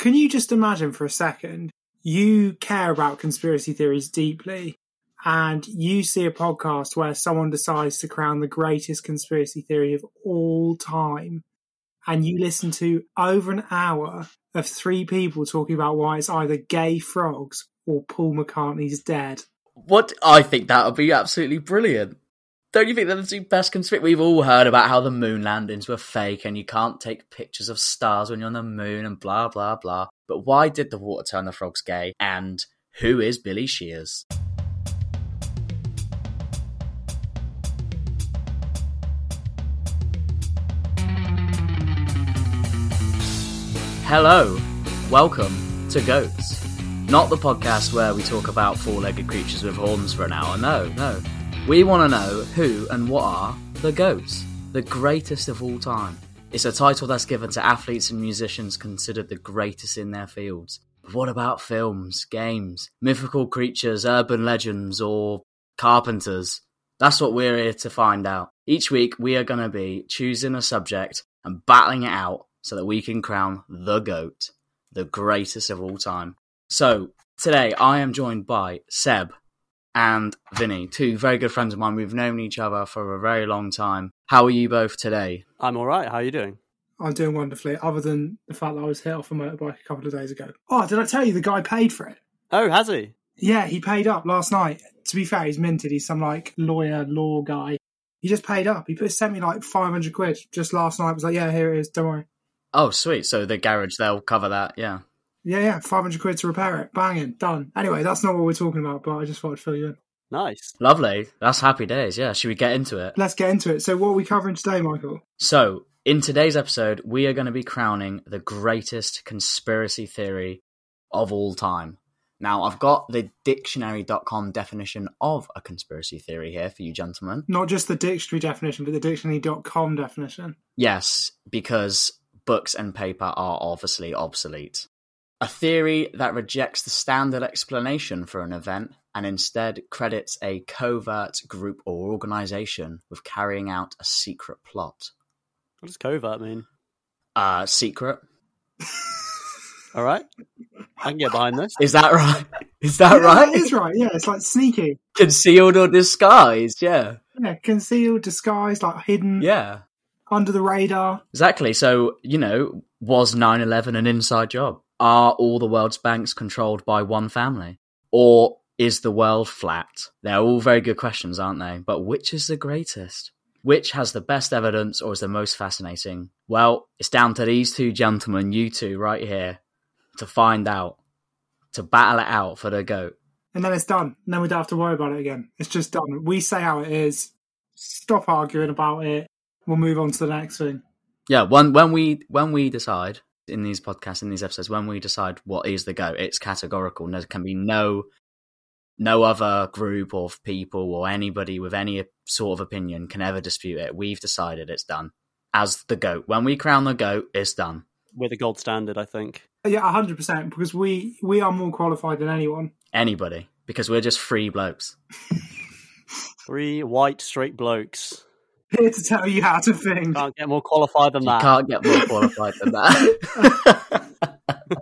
Can you just imagine for a second, you care about conspiracy theories deeply, and you see a podcast where someone decides to crown the greatest conspiracy theory of all time, and you listen to over an hour of three people talking about why it's either gay frogs or Paul McCartney's dead. What I think that would be absolutely brilliant. Don't you think they're the two best conspiracy? We've all heard about how the moon landings were fake and you can't take pictures of stars when you're on the moon and blah blah blah. But why did the water turn the frogs gay? And who is Billy Shears? Hello, welcome to Goats. Not the podcast where we talk about four legged creatures with horns for an hour. No, no. We want to know who and what are the GOATs, the greatest of all time. It's a title that's given to athletes and musicians considered the greatest in their fields. But what about films, games, mythical creatures, urban legends, or carpenters? That's what we're here to find out. Each week, we are going to be choosing a subject and battling it out so that we can crown the GOAT, the greatest of all time. So, today I am joined by Seb and Vinny, two very good friends of mine. We've known each other for a very long time. How are you both today? I'm all right. How are you doing? I'm doing wonderfully, other than the fact that I was hit off a motorbike a couple of days ago. Oh, did I tell you the guy paid for it? Oh, has he? Yeah, he paid up last night. To be fair, he's minted. He's some like lawyer, law guy. He just paid up. He put, sent me like 500 quid just last night. was like, yeah, here it is. Don't worry. Oh, sweet. So the garage, they'll cover that. Yeah. Yeah, yeah. 500 quid to repair it. Banging. Done. Anyway, that's not what we're talking about, but I just thought I'd fill you in. Nice. Lovely. That's happy days. Yeah. Should we get into it? Let's get into it. So, what are we covering today, Michael? So, in today's episode, we are going to be crowning the greatest conspiracy theory of all time. Now, I've got the dictionary.com definition of a conspiracy theory here for you gentlemen. Not just the dictionary definition, but the dictionary.com definition. Yes, because books and paper are obviously obsolete. A theory that rejects the standard explanation for an event and instead credits a covert group or organization with carrying out a secret plot. What does covert mean? Uh, secret. All right. I can get behind this. Is that right? Is that Yeah, right? That is right. Yeah, it's like sneaky. Concealed or disguised, yeah. Yeah, concealed, disguised, like hidden, Yeah. under the radar. Exactly. So, you know, was 9 11 an inside job? Are all the world's banks controlled by one family? Or is the world flat? They're all very good questions, aren't they? But which is the greatest? Which has the best evidence or is the most fascinating? Well, it's down to these two gentlemen, you two right here, to find out, to battle it out for the GOAT. And then it's done. And then we don't have to worry about it again. It's just done. We say how it is. Stop arguing about it. We'll move on to the next thing. Yeah, when when we when we decide in these podcasts in these episodes when we decide what is the go, it's categorical. There can be no no other group of people or anybody with any sort of opinion can ever dispute it. We've decided it's done as the goat. When we crown the goat, it's done. We're the gold standard, I think. Yeah, hundred percent. Because we we are more qualified than anyone. Anybody, because we're just free blokes. Three white straight blokes. Here to tell you how to think. Can't get more qualified than You that. can't get more qualified than that.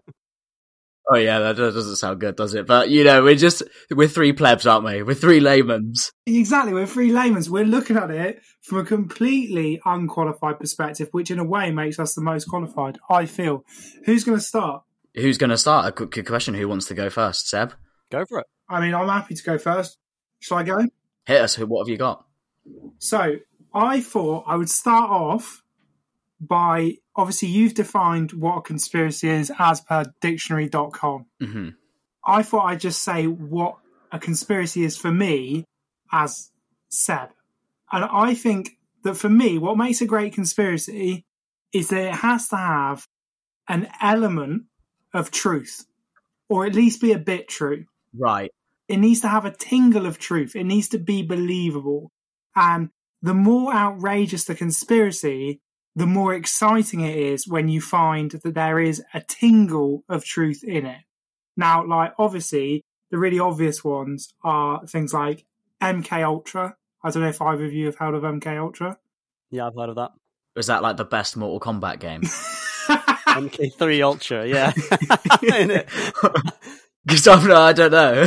Oh yeah, that doesn't sound good, does it? But you know, we're just we're three plebs, aren't we? We're three laymen's. Exactly, we're three laymen's. We're looking at it from a completely unqualified perspective, which in a way makes us the most qualified. I feel. Who's going to start? Who's going to start? A quick question. Who wants to go first? Seb, Go for it. I mean, I'm happy to go first. Shall I go? hit us. What have you got? So I thought I would start off by obviously you've defined what a conspiracy is as per dictionary.com. hmm I thought I'd just say what a conspiracy is for me as Seb. And I think that for me, what makes a great conspiracy is that it has to have an element of truth, or at least be a bit true. Right. It needs to have a tingle of truth. It needs to be believable. And the more outrageous the conspiracy, the more exciting it is when you find that there is a tingle of truth in it. Now, like obviously, the really obvious ones are things like MK Ultra. I don't know if either of you have heard of MK Ultra. Yeah, I've heard of that. Was that like the best Mortal Kombat game? MK3 Ultra, yeah. Innit? Because I don't know.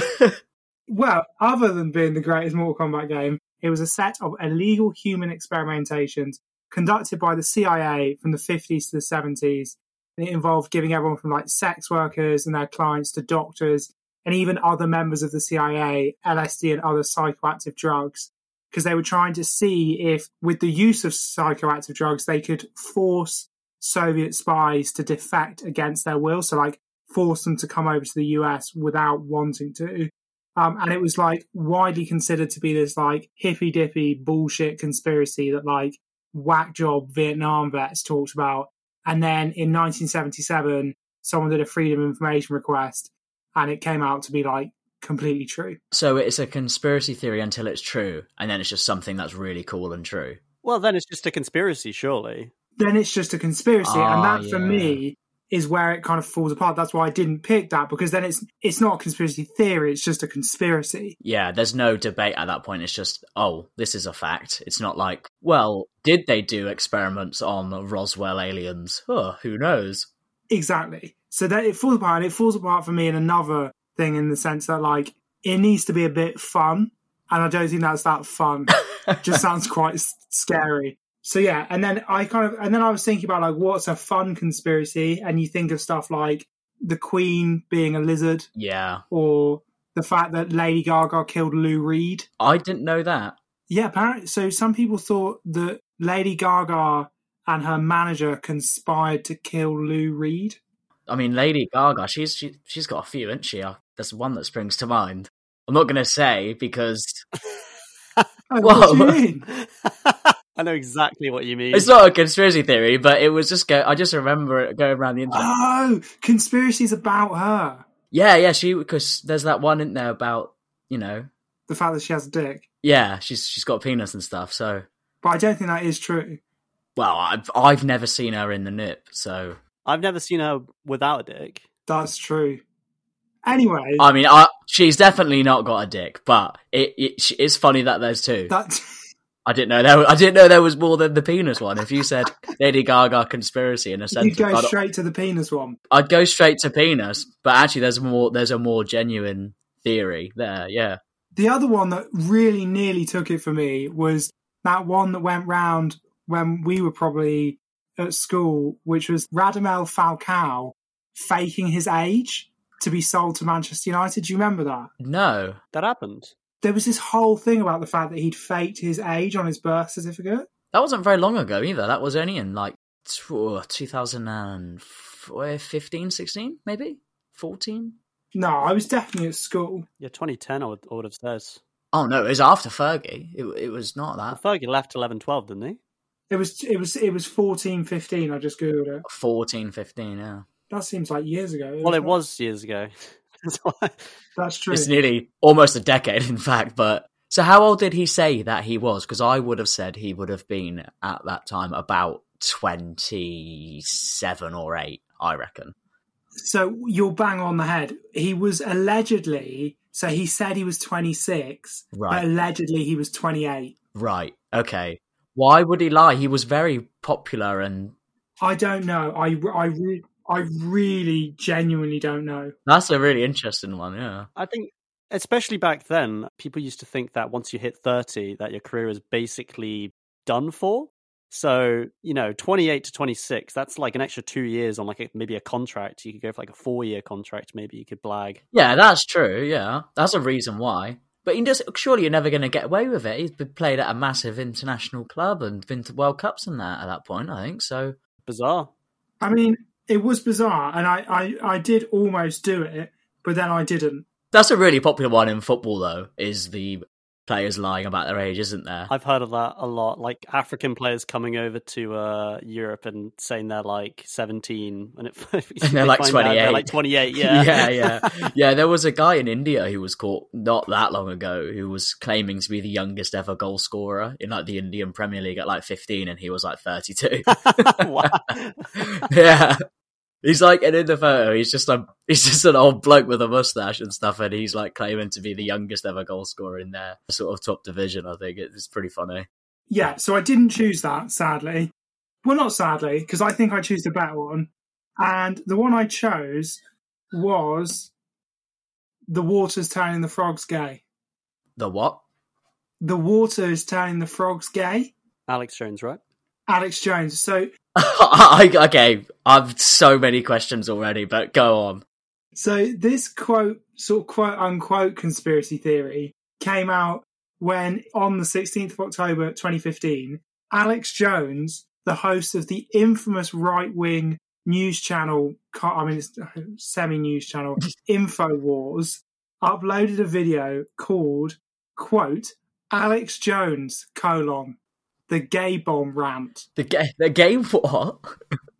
Well, other than being the greatest Mortal Kombat game, it was a set of illegal human experimentations conducted by the CIA from the 50s to the 70s. And it involved giving everyone from like sex workers and their clients to doctors and even other members of the CIA LSD and other psychoactive drugs because they were trying to see if, with the use of psychoactive drugs, they could force Soviet spies to defect against their will. So, like, force them to come over to the US without wanting to. Um, and it was like widely considered to be this like hippy dippy bullshit conspiracy that like whack job Vietnam vets talked about. And then in 1977, someone did a freedom of information request and it came out to be like completely true. so it's a conspiracy theory until it's true, and then it's just something that's really cool and true. well, then it's just a conspiracy, surely. Then it's just a conspiracy. and Ah, that for me is where it kind of falls apart. That's why I didn't pick that because then it's it's not a conspiracy theory, it's just a conspiracy. Yeah, there's no debate at that point. It's just, oh, this is a fact. It's not like, well, did they do experiments on Roswell aliens? Oh, who knows? Exactly. So that it falls apart, and it falls apart for me in another thing in the sense that like it needs to be a bit fun, and I don't think that's that fun. Just sounds quite scary. So yeah, and then I kind of and then I was thinking about like what's a fun conspiracy, and you think of stuff like the Queen being a lizard, Yeah, or the fact that Lady Gaga killed Lou Reed. I didn't know that. Yeah, apparently. So some people thought that Lady Gaga and her manager conspired to kill Lou Reed. I mean, Lady Gaga, she's she, she's got a few, isn't she? Uh, There's one that springs to mind. I'm not going to say because Oh, what do you Whoa. mean? I know exactly what you mean. it's not a conspiracy theory, but it was just go. I just remember it going around the internet. Oh, conspiracies about her. yeah, yeah, she because there's that one in there about you know, The fact that she has a dick. yeah, she's she's got a penis and stuff. So, But I don't think that is true. well, I've I've never seen her in the nip, so I've never seen her without a dick. That's true. Anyway, I mean, I, she's definitely not got a dick, but it, it it's funny that there's two. that I didn't know there. I didn't know there was more than the penis one. If you said Lady Gaga conspiracy in a sense, you sentence, go I'd, straight to the penis one. I'd go straight to penis. But actually, there's more. There's a more genuine theory there. Yeah. The other one that really nearly took it for me was that one that went round when we were probably at school, which was Radamel Falcao faking his age to be sold to Manchester United. Do you remember that? No. That happened. There was this whole thing about the fact that he'd faked his age on his birth certificate. That wasn't very long ago either. That was only in like tw- 2015, 16, maybe 14. No, I was definitely at school. Yeah, 2010, I would, I would have said. Oh no, it was after Fergie. It, it was not that. Fergie left 11 12, didn't he? It was it was it was fourteen fifteen. I just googled it. 14, 15, Yeah. That seems like years ago. Well, it isn't was years ago. That's true. It's nearly almost a decade, in fact. But so, how old did he say that he was? Because I would have said he would have been at that time about twenty-seven or eight. I reckon. So you're bang on the head. He was allegedly. So he said he was 26, Right. but allegedly he was 28. Right. Okay. Why would he lie? He was very popular, and I don't know. I I re- I really genuinely don't know. That's a really interesting one. Yeah. I think, especially back then, people used to think that once you hit 30, that your career is basically done for. So, you know, 28 to 26, that's like an extra two years on like a, maybe a contract. You could go for like a four year contract. Maybe you could blag. Yeah, that's true. Yeah, that's a reason why. But he just, surely you're never going to get away with it. He's been played at a massive international club and been to World Cups and that at that point, I think. So Bizarre. I mean, it was bizarre, and I, I, I did almost do it, but then I didn't. that's a really popular one in football, though. Is the players lying about their age, isn't there? I've heard of that a lot. Like African players coming over to uh, Europe and saying they're like 17 and, it, And they're they like 28. They're like 28, yeah. yeah, yeah, yeah. There was a guy in India who was caught not that long ago who was claiming to be the youngest ever goal scorer in like the Indian Premier League at like 15, and he was like 32. wow. yeah. He's like, and in the photo, he's just a he's just an old bloke with a mustache and stuff, and he's like claiming to be the youngest ever goal scorer in their sort of top division. I think it's pretty funny. Yeah, so I didn't choose that, sadly. Well, not sadly, because I think I choose the better one. And the one I chose was The Water's Turning the Frogs Gay. The what? The Water is Turning the Frogs Gay. Alex Jones, right? Alex Jones. So, I, okay, I've so many questions already, but go on. so this quote, sort of quote unquote conspiracy theory came out when on the 16th of October 2015, Alex Jones, the host of the infamous right wing news channel, I mean, it's semi news channel, InfoWars, uploaded a video called, quote, Alex Jones, colon, the gay bomb rant. The gay, the gay what?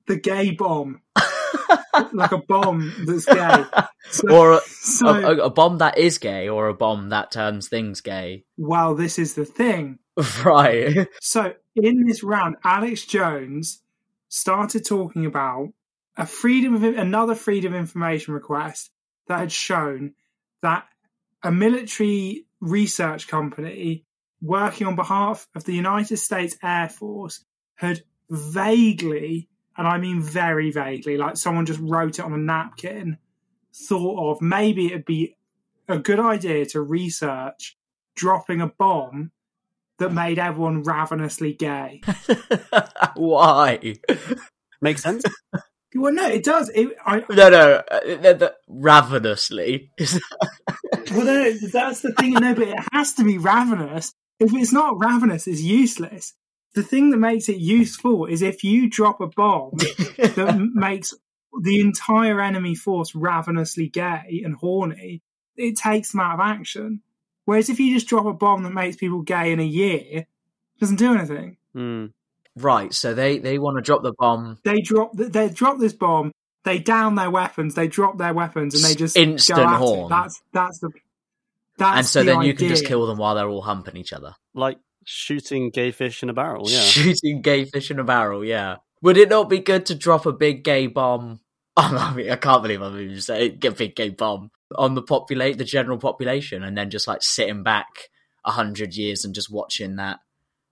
The gay bomb. like a bomb that's gay. So, or a, so a, a bomb that is gay, or a bomb that turns things gay. well, this is the thing. Right. So in this round, Alex Jones started talking about a freedom of another freedom of information request that had shown that a military research company working on behalf of the United States Air Force had vaguely, and I mean very vaguely, like someone just wrote it on a napkin, thought of maybe it'd be a good idea to research dropping a bomb that made everyone ravenously gay. Why? Makes sense. Well, no, it does. It, I, No, no, uh, the, the, ravenously. well, no, that's the thing. No, but it has to be ravenous. If it's not ravenous, it's useless. The thing that makes it useful is if you drop a bomb that makes the entire enemy force ravenously gay and horny, it takes them out of action. Whereas if you just drop a bomb that makes people gay in a year, it doesn't do anything. Hmm. right, so they, they want to drop the bomb. They drop they drop this bomb, they down their weapons, they drop their weapons, and they just Instant go at it. horn. That's that's the that's and so the then you can just kill them while they're all humping each other. Like shooting gay fish in a barrel, yeah. Shooting gay fish in a barrel, yeah. Would it not be good to drop a big gay bomb? Oh, I mean, I can't believe I'm even saying a big gay bomb on the populate the general population, and then just like sitting back a hundred years and just watching that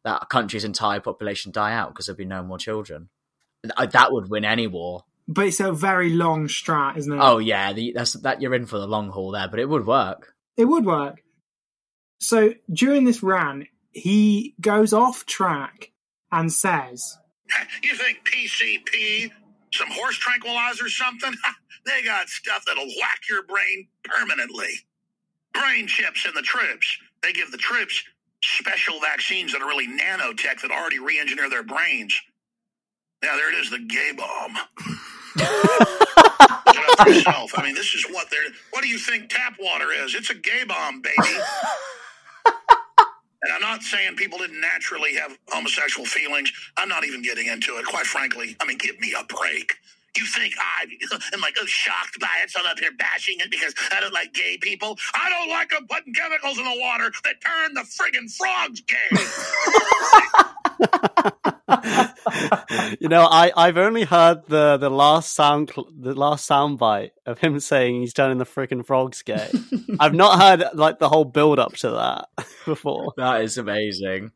that country's entire population die out because there'd be no more children. That would win any war. But it's a very long strat, isn't it? Oh yeah, the, that's that you're in for the long haul there, but it would work. It would work. So during this run, he goes off track and says, You think PCP, some horse tranquilizer something? they got stuff that'll whack your brain permanently. Brain chips in the troops. They give the troops special vaccines that are really nanotech that already re-engineer their brains. Yeah, there it is, the gay bomb. Yourself. I mean, this is what they're. What do you think tap water is? It's a gay bomb, baby. And I'm not saying people didn't naturally have homosexual feelings. I'm not even getting into it. Quite frankly, I mean, give me a break. You think I am like oh, shocked by it, so I'm up here bashing it because I don't like gay people? I don't like them putting chemicals in the water that turn the friggin' frogs gay. you know, I I've only heard the the last sound cl- the last sound bite of him saying he's turning the freaking frogs gay. I've not heard like the whole build up to that before. That is amazing.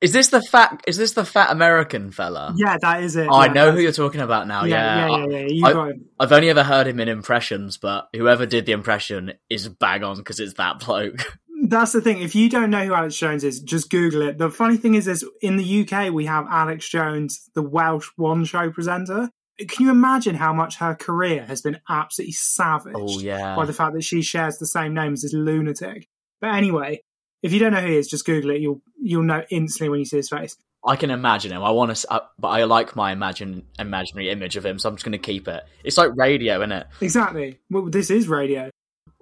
Is this the fat? Is this the fat American fella? Yeah, that is it. Oh, I know who you're talking about now. Yeah, Yeah, yeah, yeah. yeah, You I- got him. I've only ever heard him in impressions, but whoever did the impression is bang on because it's that bloke. That's the thing. If you don't know who Alex Jones is, just Google it. The funny thing is, is in the UK we have Alex Jones, the Welsh one show presenter. Can you imagine how much her career has been absolutely savaged Oh yeah. by the fact that she shares the same name as this lunatic? But anyway, if you don't know who he is, just Google it. You'll you'll know instantly when you see his face. I can imagine him. I want to, uh, but I like my imagine imaginary image of him, so I'm just going to keep it. It's like radio, isn't it? Exactly. Well, this is radio.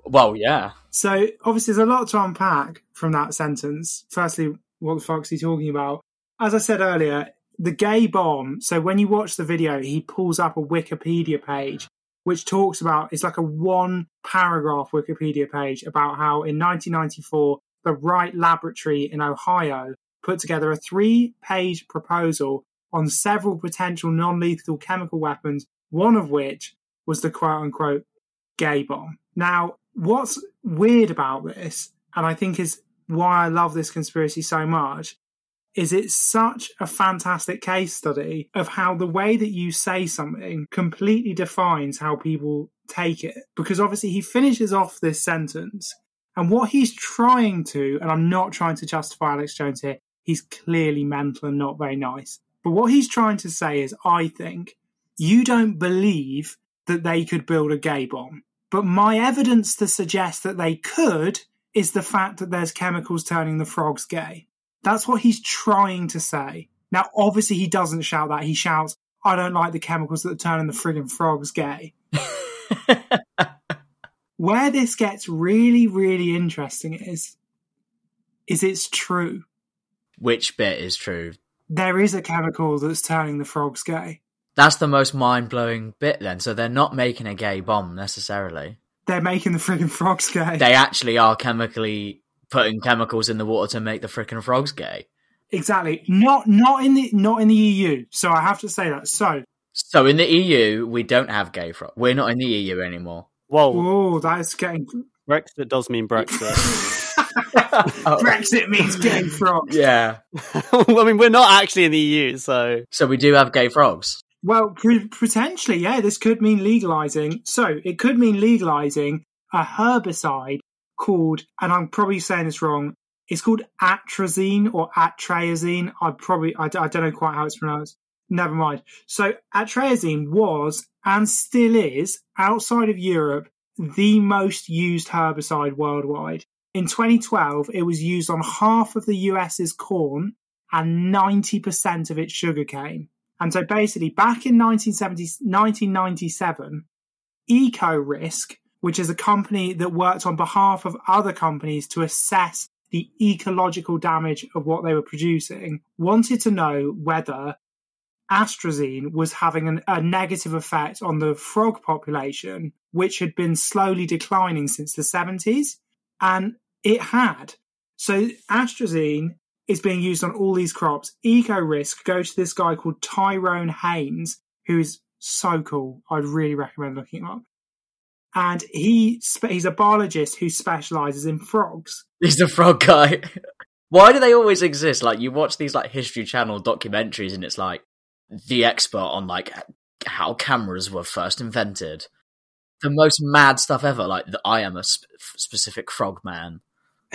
Well, yeah. So obviously, there's a lot to unpack from that sentence. Firstly, what the fuck's he talking about? As I said earlier, the gay bomb. So when you watch the video, he pulls up a Wikipedia page which talks about it's like a one paragraph Wikipedia page about how in 1994 the Wright Laboratory in Ohio put together a three page proposal on several potential non lethal chemical weapons, one of which was the quote unquote gay bomb. Now, what's weird about this, and I think is why I love this conspiracy so much, is it's such a fantastic case study of how the way that you say something completely defines how people take it. Because obviously he finishes off this sentence, and what he's trying to, and I'm not trying to justify Alex Jones here, he's clearly mental and not very nice. But what he's trying to say is, I think, you don't believe that they could build a gay bomb. But my evidence to suggest that they could is the fact that there's chemicals turning the frogs gay. That's what he's trying to say. Now, obviously, he doesn't shout that. He shouts, I don't like the chemicals that are turning the friggin' frogs gay. Where this gets really, really interesting is, is it's true. Which bit is true? There is a chemical that's turning the frogs gay. That's the most mind blowing bit then. So they're not making a gay bomb necessarily. They're making the friggin' frogs gay. They actually are chemically putting chemicals in the water to make the freaking frogs gay. Exactly. Not not in the not in the EU. So I have to say that. So So in the EU, we don't have gay frogs. We're not in the EU anymore. Whoa. oh, that is getting Brexit does mean Brexit. Brexit means gay frogs. Yeah. I mean, we're not actually in the EU, so So we do have gay frogs. Well, potentially, yeah. This could mean legalizing. So it could mean legalizing a herbicide called, and I'm probably saying this wrong. It's called atrazine or atrazine. I probably I, I don't know quite how it's pronounced. Never mind. So atrazine was and still is outside of Europe the most used herbicide worldwide. In 2012, it was used on half of the US's corn and 90% of its sugarcane. And so basically, back in 1970, 1997, EcoRisk, which is a company that worked on behalf of other companies to assess the ecological damage of what they were producing, wanted to know whether astrazine was having an, a negative effect on the frog population, which had been slowly declining since the 70s. And it had. So astrazine is being used on all these crops. Eco Risk go to this guy called Tyrone Hayes, who's so cool. I'd really recommend looking him up. And he he's a biologist who specializes in frogs. He's the frog guy. Why do they always exist? Like you watch these like History Channel documentaries, and it's like the expert on like how cameras were first invented. The most mad stuff ever. Like the, I am a sp- specific frog man.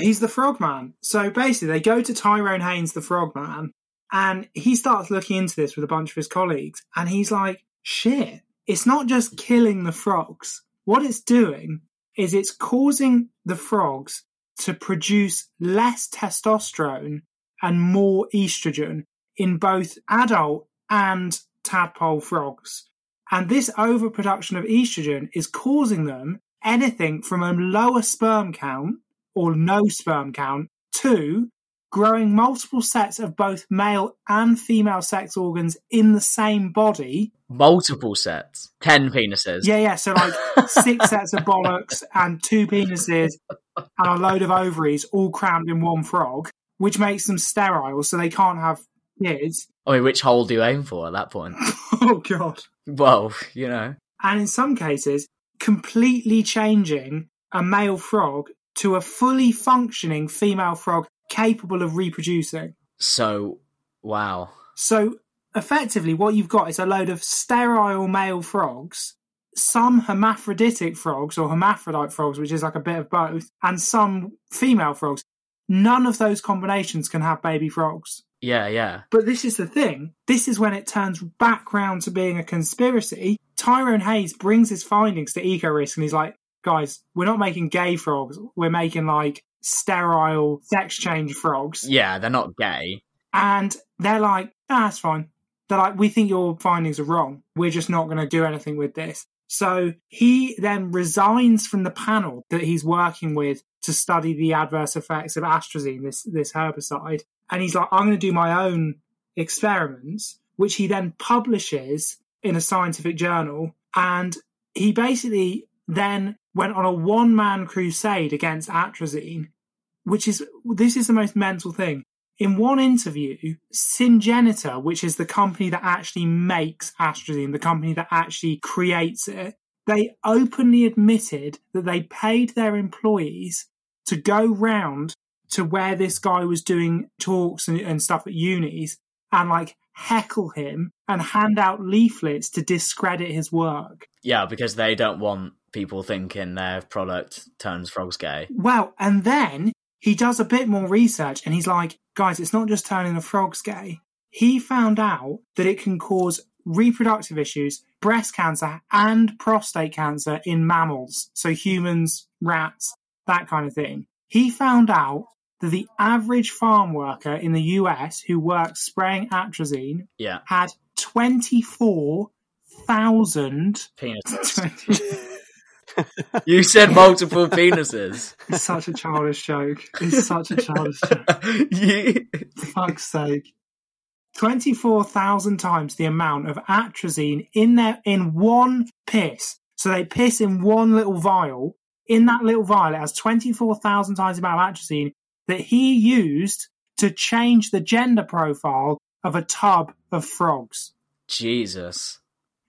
He's the frogman. So basically, they go to Tyrone Hayes, the frogman, and he starts looking into this with a bunch of his colleagues. And he's like, shit, it's not just killing the frogs. What it's doing is it's causing the frogs to produce less testosterone and more estrogen in both adult and tadpole frogs. And this overproduction of estrogen is causing them anything from a lower sperm count or no sperm count Two, growing multiple sets of both male and female sex organs in the same body. Multiple sets, ten penises. Yeah, yeah. So like six sets of bollocks and two penises and a load of ovaries all crammed in one frog, which makes them sterile, so they can't have kids. I mean, which hole do you aim for at that point? Oh god. well, you know. And in some cases, completely changing a male frog to a fully functioning female frog capable of reproducing. So, wow. So effectively, what you've got is a load of sterile male frogs, some hermaphroditic frogs or hermaphrodite frogs, which is like a bit of both, and some female frogs. None of those combinations can have baby frogs. Yeah, yeah. But this is the thing. This is when it turns back round to being a conspiracy. Tyrone Hayes brings his findings to EcoRisk and he's like, guys, we're not making gay frogs. We're making like sterile sex change frogs. Yeah, they're not gay. And they're like, ah, that's fine. They're like, we think your findings are wrong. We're just not going to do anything with this. So he then resigns from the panel that he's working with to study the adverse effects of atrazine, this, this herbicide. And he's like, I'm going to do my own experiments, which he then publishes in a scientific journal. And he basically then went on a one man crusade against atrazine, which is, this is the most mental thing. In one interview, Syngenta, which is the company that actually makes atrazine, the company that actually creates it, they openly admitted that they paid their employees to go round to where this guy was doing talks and, and stuff at unis and like heckle him and hand out leaflets to discredit his work. Yeah, because they don't want people thinking their product turns frogs gay. Well, and then he does a bit more research and he's like, guys, it's not just turning the frogs gay. He found out that it can cause reproductive issues, breast cancer, and prostate cancer in mammals. So humans, rats, that kind of thing. He found out that the average farm worker in the US who works spraying atrazine Yeah. had 24,000. Penis. you said multiple penises. It's such a childish joke. It's such a childish joke. You- For fuck's sake. 24,000 times the amount of atrazine in their, in one piss. So they piss in one little vial. In that little vial, it has 24,000 times the amount of atrazine that he used to change the gender profile of a tub of frogs. Jesus.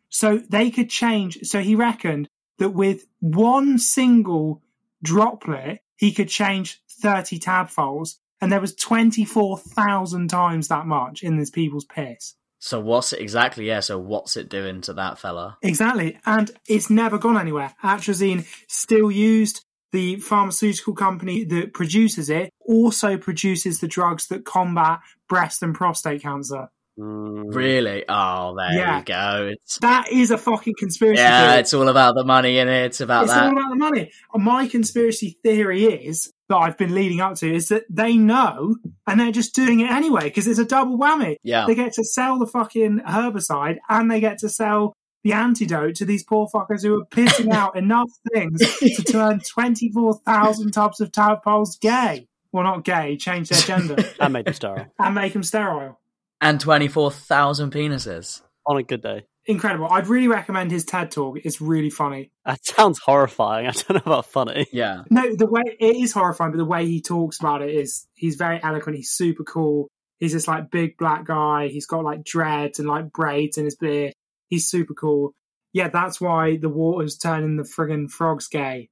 So they could change. So he reckoned that with one single droplet, he could change 30 tadpoles. And there was 24,000 times that much in this people's piss. So what's it exactly? Yeah. So what's it doing to that fella? Exactly. And it's never gone anywhere. Atrazine still used. The pharmaceutical company that produces it also produces the drugs that combat breast and prostate cancer. Mm. Really? Oh, there Yeah. you go. It's That is a fucking conspiracy yeah. theory. It's all about the money in it. It's about it's that. all about the money. My conspiracy theory is that I've been leading up to is that they know and they're just doing it anyway because it's a double whammy. Yeah. They get to sell the fucking herbicide and they get to sell the antidote to these poor fuckers who are pissing out enough things to turn 24,000 tubs of tadpoles gay. Well, not gay, change their gender And made them sterile and make them sterile. And twenty four thousand penises. on a good day. Incredible. I'd really recommend his TED talk. It's really funny. That sounds horrifying. I don't know about funny. Yeah. No, the way it is horrifying, but the way he talks about it is he's very eloquent. He's super cool. He's this like big black guy. He's got like dreads and like braids in his beard. He's super cool. Yeah, that's why the water's turning the friggin' frogs gay.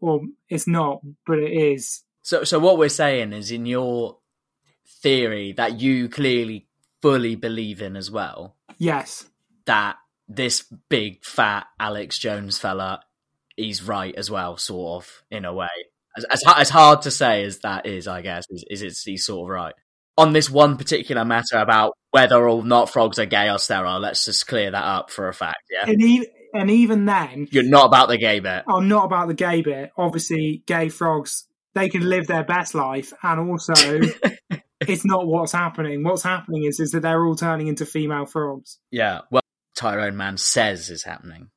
Well, it's not, but it is. So so what we're saying is in your theory that you clearly fully believe in as well Yes. that this big fat Alex Jones fella he's right as well, sort of in a way. As as, as hard to say as that is, I guess, is, is it's he's sort of right on this one particular matter about whether or not frogs are gay or sterile. Let's just clear that up for a fact. Yeah, And, and even then, you're not about the gay bit. I'm not about the gay bit. Obviously, gay frogs, they can live their best life. And also, it's not what's happening. What's happening is, is that they're all turning into female frogs. Yeah, well, Tyrone Man says is happening.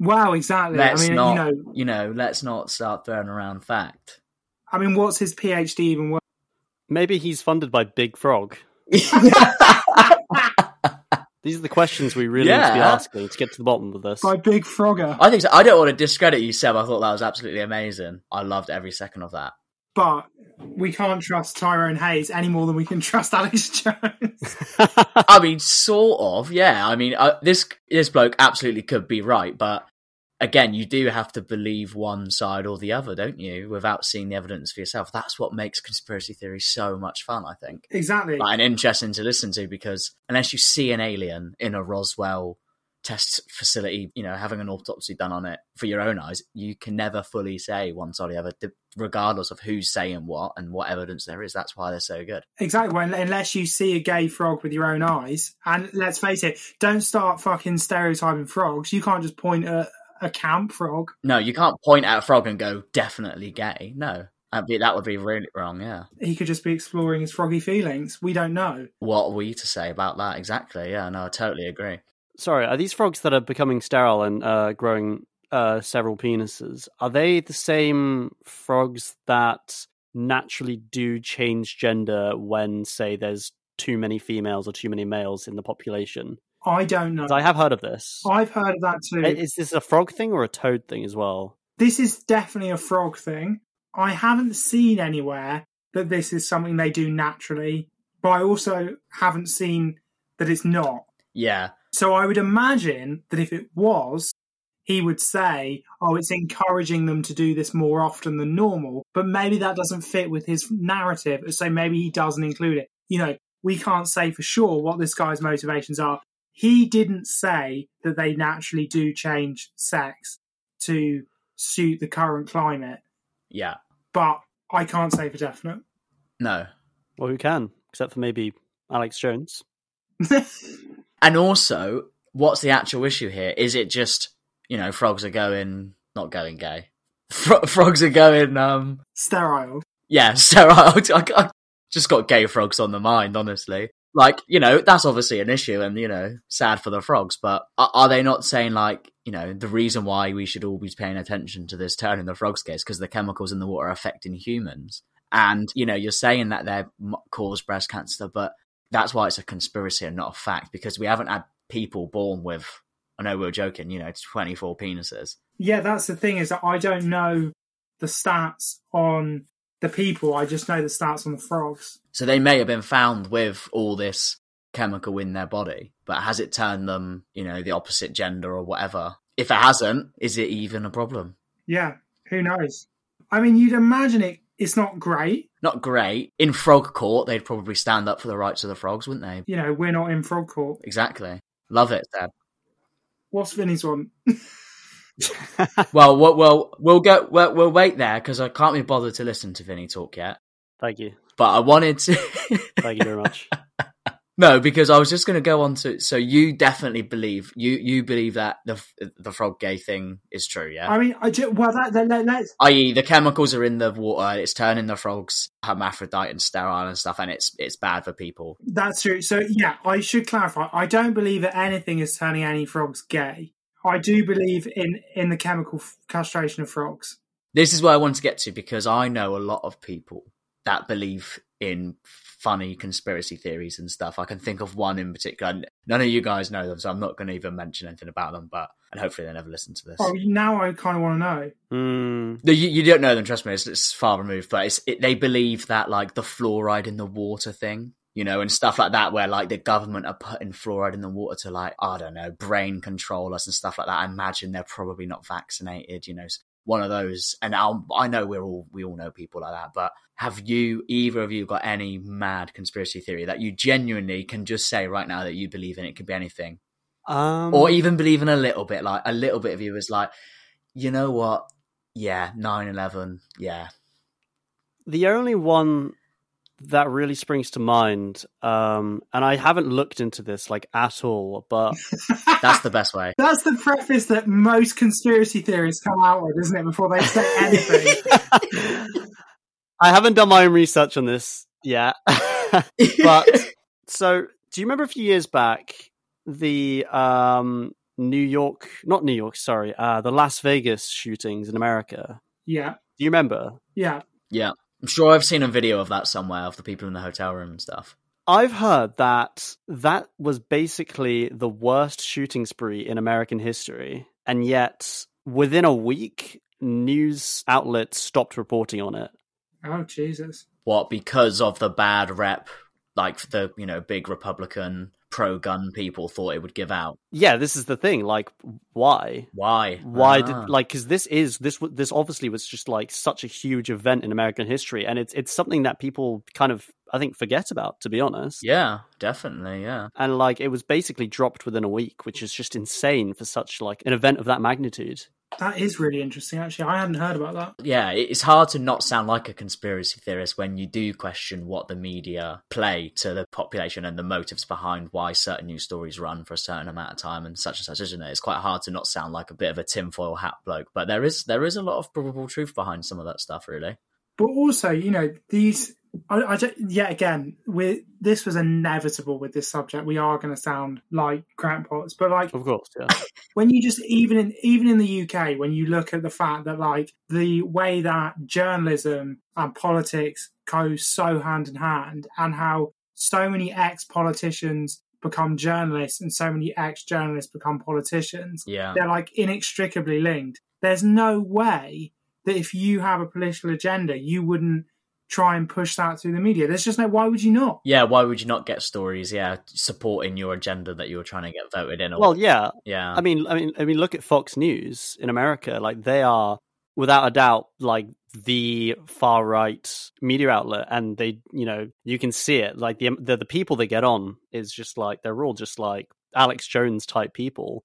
Wow, exactly. Let's I mean, not, you know, you know, let's not start throwing around fact. I mean, what's his PhD even worth? Maybe he's funded by Big Frog. These are the questions we really need to be asking to get to the bottom of this. By Big Frogger. I think so. I don't want to discredit you, Seb. I thought that was absolutely amazing. I loved every second of that. But we can't trust Tyrone Hayes any more than we can trust Alex Jones. I mean, sort of, yeah. I mean, uh, this this bloke absolutely could be right, but again, you do have to believe one side or the other, don't you? Without seeing the evidence for yourself. That's what makes conspiracy theory so much fun, I think. Exactly. Like, and interesting to listen to because unless you see an alien in a Roswell test facility, you know, having an autopsy done on it for your own eyes, you can never fully say one side or the other, regardless of who's saying what and what evidence there is. That's why they're so good. Exactly. Well, unless you see a gay frog with your own eyes, and let's face it, don't start fucking stereotyping frogs. You can't just point at a camp frog. No, you can't point at a frog and go, definitely gay. No. That'd be, that would be really wrong, yeah. He could just be exploring his froggy feelings. We don't know. What are we to say about that? Exactly. Yeah, no, I totally agree. Sorry, are these frogs that are becoming sterile and uh, growing uh, several penises? Are they the same frogs that naturally do change gender when, say, there's too many females or too many males in the population? I don't know. I have heard of this. I've heard of that too. Is this a frog thing or a toad thing as well? this is definitely a frog thing. I haven't seen anywhere that this is something they do naturally, but I also haven't seen that it's not. Yeah. So I would imagine that if it was, he would say, oh, it's encouraging them to do this more often than normal. But maybe that doesn't fit with his narrative. So maybe he doesn't include it. You know, we can't say for sure what this guy's motivations are. He didn't say that they naturally do change sex to suit the current climate, Yeah. but I can't say for definite. No. Well, who can? Except for maybe Alex Jones. And also, what's the actual issue here? Is it just, you know, frogs are going, not going gay. Fro- frogs are going, um, Sterile. yeah, sterile. I, I just got gay frogs on the mind, honestly. Like, you know, that's obviously an issue and, you know, sad for the frogs, but are, are they not saying, like, you know, the reason why we should all be paying attention to this turn in the frogs case because the chemicals in the water are affecting humans? And, you know, you're saying that they cause breast cancer, but that's why it's a conspiracy and not a fact because we haven't had people born with, I know we are joking, you know, 24 penises. Yeah, that's the thing is that I don't know the stats on the people. I just know the stats on the frogs. So they may have been found with all this chemical in their body, but has it turned them, you know, the opposite gender or whatever? If it hasn't, is it even a problem? Yeah, who knows? I mean, you'd imagine it. It's not great. Not great. In frog court, they'd probably stand up for the rights of the frogs, wouldn't they? You know, we're not in frog court. Exactly. Love it, Dad. What's Vinny's one? well, well, well, we'll go. We'll, we'll wait there because I can't be bothered to listen to Vinny talk yet. Thank you. But I wanted to. Thank you very much. No, because I was just going to go on to. So you definitely believe you you believe that the the frog gay thing is true, yeah? I mean, I just, well, that, that, that, let's I.e., the chemicals are in the water. It's turning the frogs hermaphrodite and sterile and stuff, and it's it's bad for people. That's true. So yeah, I should clarify. I don't believe that anything is turning any frogs gay. I do believe in in the chemical f- castration of frogs. This is where I want to get to because I know a lot of people that believe in funny conspiracy theories and stuff. I can think of one in particular. None of you guys know them, so I'm not going to even mention anything about them. But and hopefully they never listen to this. Oh, now I kind of want to know. Mm, No, you, you don't know them. Trust me, it's, it's far removed. But it's it, they believe that like the fluoride in the water thing, you know, and stuff like that, where like the government are putting fluoride in the water to like I don't know, brain control us and stuff like that. I imagine they're probably not vaccinated, you know, one of those. And I'll, I know we're all we all know people like that, but have you either of you got any mad conspiracy theory that you genuinely can just say right now that you believe in? It could be anything, um, or even believe in a little bit. Like a little bit of you is like, you know what? Yeah, 9-11, Yeah, the only one that really springs to mind, um, and I haven't looked into this like at all, but that's the best way. That's the preface that most conspiracy theories come out with, isn't it? Before they say anything. I haven't done my own research on this yet. but so, do you remember a few years back the um, New York, not New York, sorry, uh, the Las Vegas shootings in America? yeah, Do you remember? yeah. Yeah. I'm sure I've seen a video of that somewhere of the people in the hotel room and stuff. I've heard that that was basically the worst shooting spree in American history, and yet within a week, news outlets stopped reporting on it. Oh Jesus. What, because of the bad rep, like the, you know, big Republican pro gun people thought it would give out. Yeah, this is the thing. Like, why? Why? Why Ah. did like? Because this is this this obviously was just like such a huge event in American history, and it's it's something that people kind of I think forget about, to be honest. Yeah, definitely. Yeah. And like, it was basically dropped within a week, which is just insane for such like an event of that magnitude. That is really interesting, actually. I hadn't heard about that. Yeah, it's hard to not sound like a conspiracy theorist when you do question what the media play to the population and the motives behind why certain news stories run for a certain amount of time and such and such, isn't it? It's quite hard to not sound like a bit of a tinfoil hat bloke, but there is there is a lot of probable truth behind some of that stuff, really. But also, you know, these. I, I just, yet again, we this was inevitable with this subject. We are going to sound like crackpots, but like Of course, yeah. when you just even in even in the UK, when you look at the fact that like the way that journalism and politics go so hand in hand, and how so many ex politicians become journalists and so many ex journalists become politicians, Yeah. they're like inextricably linked. There's no way that if you have a political agenda, you wouldn't try and push that through the media. There's just no. Why would you not? Yeah, why would you not get stories? Yeah, supporting your agenda that you were trying to get voted in. Or, Well, yeah. yeah, I mean, I mean, I mean, look at Fox News in America. Like they are, without a doubt, like the far right media outlet, and they, you know, you can see it. Like the the, the people they get on is just like they're all just like Alex Jones type people.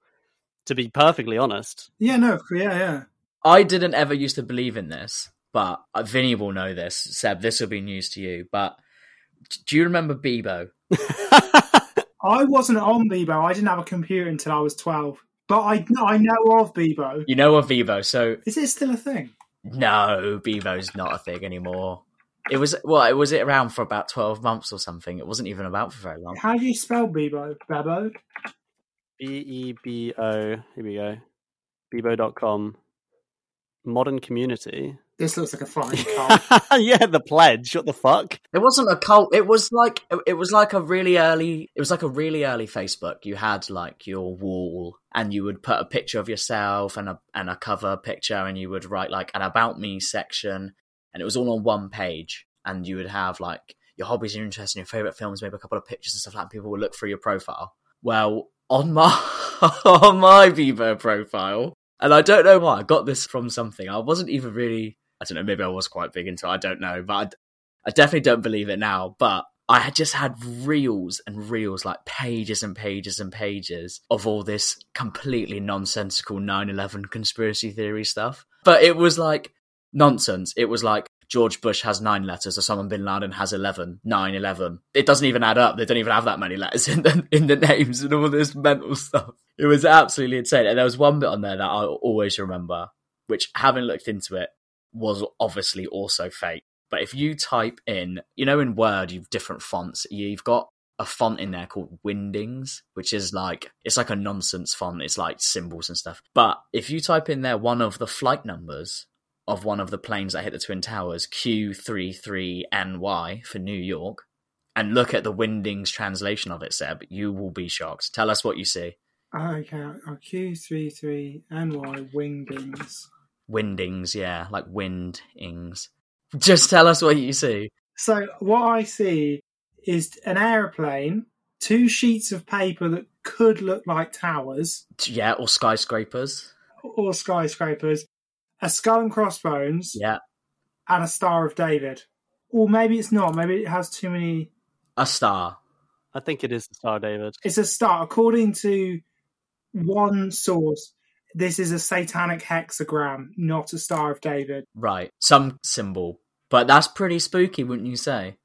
To be perfectly honest, Yeah, no, yeah, yeah. I didn't ever used to believe in this, but uh, Vinny will know this. Seb, this will be news to you. But do you remember Bebo? I wasn't on Bebo. I didn't have a computer until I was 12. But I, I know of Bebo. You know of Bebo, so Is it still a thing? no, Bebo's not a thing anymore. It was well, it was it around for about twelve months or something. It wasn't even about for very long. How do you spell Bebo? Bebo? B E B O. Here we go. Bebo.com. Modern community. This looks like a flying cult. yeah, the pledge. What the fuck? It wasn't a cult. It was like it was like a really early. It was like a really early Facebook. You had like your wall, and you would put a picture of yourself and a and a cover picture, and you would write like an about me section, and it was all on one page. And you would have like your hobbies, your interests, and your favorite films, maybe a couple of pictures and stuff like. that. People would look through your profile. Well, on my on my Bebo profile, and I don't know why I got this from something. I wasn't even really. I don't know. Maybe I was quite big into. it, I don't know, but I, I definitely don't believe it now, but I had just had reels and reels, like pages and pages and pages of all this completely nonsensical 9 11 conspiracy theory stuff. But it was like nonsense. It was like George Bush has nine letters, or someone bin Laden has 11, 9 11. It doesn't even add up. They don't even have that many letters in the, in the names and all this mental stuff. It was absolutely insane. And there was one bit on there that I always remember, which having looked into it, was obviously also fake. But if you type in, you know, in Word, you've different fonts. You've got a font in there called Windings, which is like, it's like a nonsense font. It's like symbols and stuff. But if you type in there one of the flight numbers of one of the planes that hit the Twin Towers, Q33NY for New York, and look at the Windings translation of it, Seb, you will be shocked. Tell us what you see. Okay, uh, Q33NY Wingdings. Windings, yeah, like windings. Just tell us what you see. So what I see is an aeroplane, two sheets of paper that could look like towers Yeah, or skyscrapers. or skyscrapers, a skull and crossbones, Yeah, and a Star of David. Or maybe it's not. Maybe it has too many. a star. I think it is the Star David. It's a star. According to one source, this is a satanic hexagram, not a Star of David. Right, some symbol. But that's pretty spooky, wouldn't you say?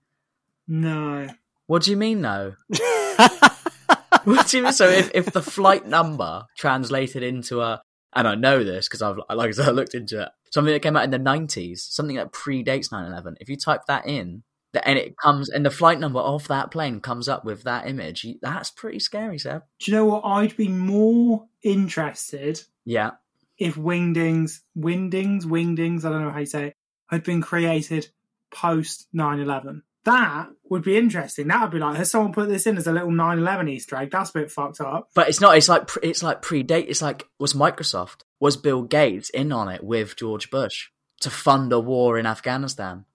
No. What do you mean, though? what do you mean? So if, if the flight number translated into a, and I know this because I've like I said, I looked into it, something that came out in the nineties, something that predates 9-11, If you type that in, and it comes, and the flight number of that plane comes up with that image. That's pretty scary, Seb. Do you know what? I'd be more interested Yeah, if Wingdings, Wingdings, Wingdings, I don't know how you say it, had been created post 9 11. That would be interesting. That would be like, has someone put this in as a little 9 11 Easter egg? That's a bit fucked up. but it's not. It's like it's like predate. It's like was Microsoft was Bill Gates in on it with George Bush to fund a war in Afghanistan?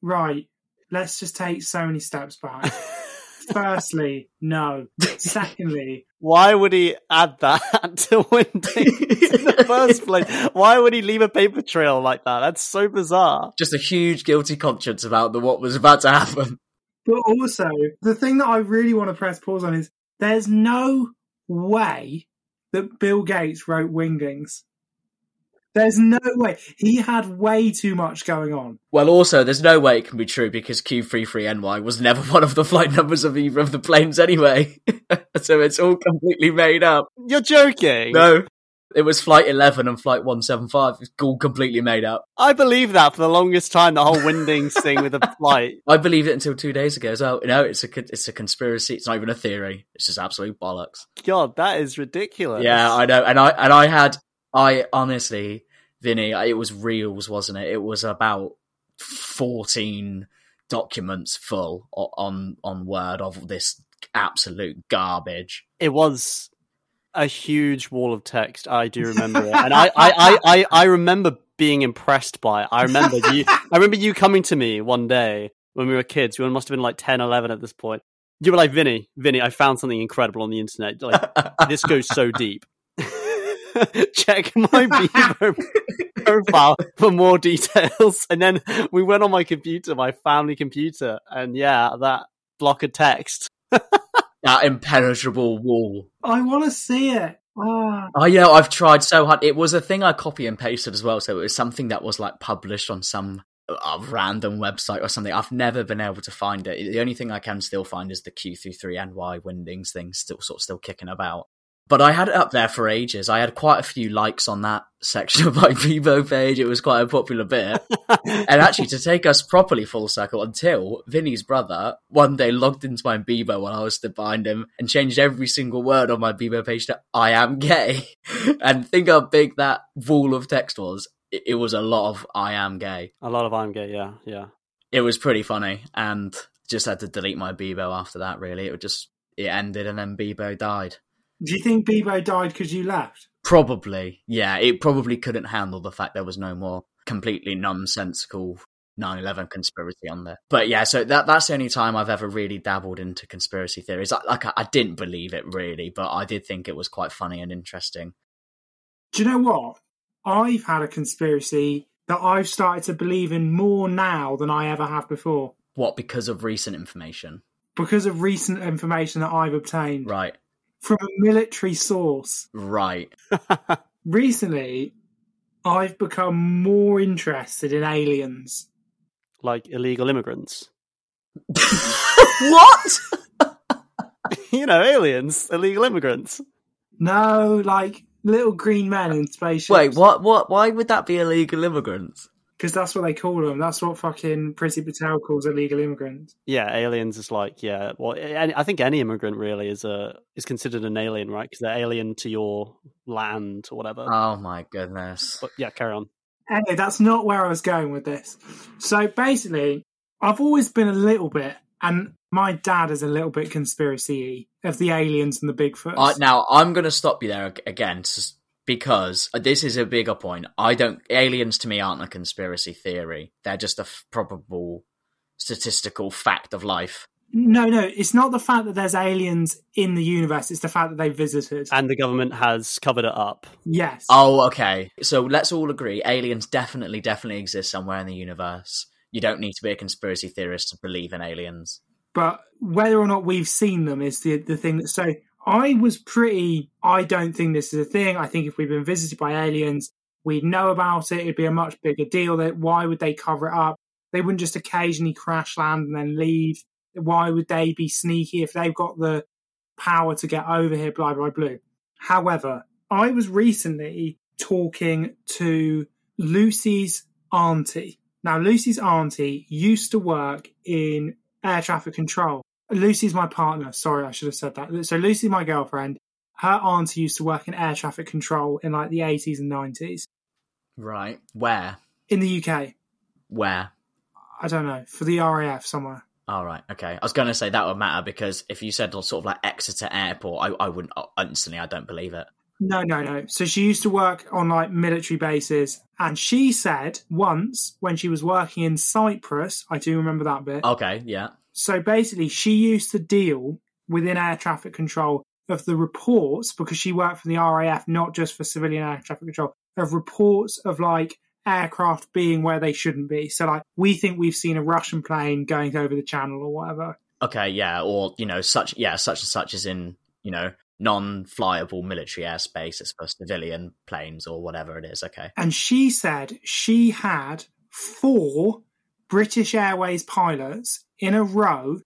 Right. Let's just take so many steps back. Firstly, no. Secondly, Why would he add that to Windings in the first place? Why would he leave a paper trail like that? That's so bizarre. Just a huge guilty conscience about the what was about to happen. but also the thing that I really want to press pause on is there's no way that Bill Gates wrote Wingdings. There's no way. He had way too much going on. Well, also, there's no way it can be true because Q33NY was never one of the flight numbers of either of the planes anyway. so it's all completely made up. You're joking. No, it was Flight 11 and Flight 175. It's all completely made up. I believe that for the longest time, the whole Windings thing with the flight. I believed it until two days ago. as So no, it's a it's a conspiracy. It's not even a theory. It's just absolute bollocks. God, that is ridiculous. Yeah, I know. And I and I had I honestly, Vinny, uh, it was reels, wasn't it? It was about fourteen documents full on on Word of this absolute garbage. it was a huge wall of text. I do remember it, and I, I, I, I, I remember being impressed by it. I remember you. I remember you coming to me one day when we were kids. We must have been like 10, 11 at this point. You were like, "Vinny, Vinny, I found something incredible on the internet. Like this goes so deep. Check my Bebo profile for more details." And then we went on my computer, my family computer, and yeah, that block of text. That impenetrable wall. I want to see it. Ah, Oh yeah, I've tried so hard. It was a thing I copy and pasted as well, so it was something that was like published on some uh, random website or something. I've never been able to find it. The only thing I can still find is the Q33NY Windings thing, still sort of still kicking about. But I had it up there for ages. I had quite a few likes on that section of my Bebo page. It was quite a popular bit. and actually, to take us properly full circle, until Vinny's brother one day logged into my Bebo when I was stood behind him and changed every single word on my Bebo page to "I am gay." and think how big that wall of text was. It, it was a lot of "I am gay." A lot of I'm gay. Yeah, yeah. It was pretty funny, and just had to delete my Bebo after that. Really, it would just it ended, and then Bebo died. Do you think Bebo died because you left? Probably, yeah. It probably couldn't handle the fact there was no more completely nonsensical 9/11 conspiracy on there. But yeah, so that that's the only time I've ever really dabbled into conspiracy theories. Like, like I, I didn't believe it really, but I did think it was quite funny and interesting. Do you know what? I've had a conspiracy that I've started to believe in more now than I ever have before What because of recent information, because of recent information that I've obtained right? From a military source. Right. Recently, I've become more interested in aliens. like illegal immigrants. what? you know, aliens, illegal immigrants. No, like little green men in spaceships. Wait, what? What? Why would that be illegal immigrants? Because that's what they call them. That's what fucking Priti Patel calls illegal immigrants. Yeah, aliens is like yeah. Well, I think any immigrant really is a is considered an alien, right? Because they're alien to your land or whatever. Oh my goodness. but yeah, carry on. Anyway, that's not where I was going with this. So basically, I've always been a little bit, and my dad is a little bit conspiracy of the aliens and the Bigfoot. Uh, now I'm going to stop you there again, s- because uh, this is a bigger point. I don't. Aliens to me aren't a conspiracy theory. They're just a f- probable statistical fact of life. no, no, it's not the fact that there's aliens in the universe. It's the fact that they visited. And the government has covered it up. yes. Oh, okay. So let's all agree aliens definitely, definitely exist somewhere in the universe. You don't need to be a conspiracy theorist to believe in aliens. but whether or not we've seen them is the the thing that so I was pretty I don't think this is a thing. I think if we've been visited by aliens, we'd know about it. It'd be a much bigger deal. That why would they cover it up? They wouldn't just occasionally crash land and then leave. Why would they be sneaky if they've got the power to get over here? Blah blah blah. However, I was recently talking to Lucy's auntie. Now, Lucy's auntie used to work in air traffic control. Lucy's my partner. Sorry, I should have said that. So Lucy's my girlfriend. Her auntie used to work in air traffic control in like the 80s and 90s Right. Where? in the UK. Where? I don't know, for the RAF somewhere. All right. Okay. I was going to say that would matter because if you said sort of like Exeter Airport, I, I wouldn't uh, instantly. I don't believe it. No, no, no. So she used to work on like military bases. And she said once when she was working in Cyprus, I do remember that bit. Okay. Yeah. So basically, she used to deal within air traffic control of the reports because she worked for the RAF, not just for civilian air traffic control, of reports of like aircraft being where they shouldn't be. So like we think we've seen a Russian plane going over the channel or whatever. Okay, yeah, or you know, such yeah, such and such as in you know non-flyable military airspace. It's for civilian planes or whatever it is. Okay, And she said she had four British Airways pilots in a row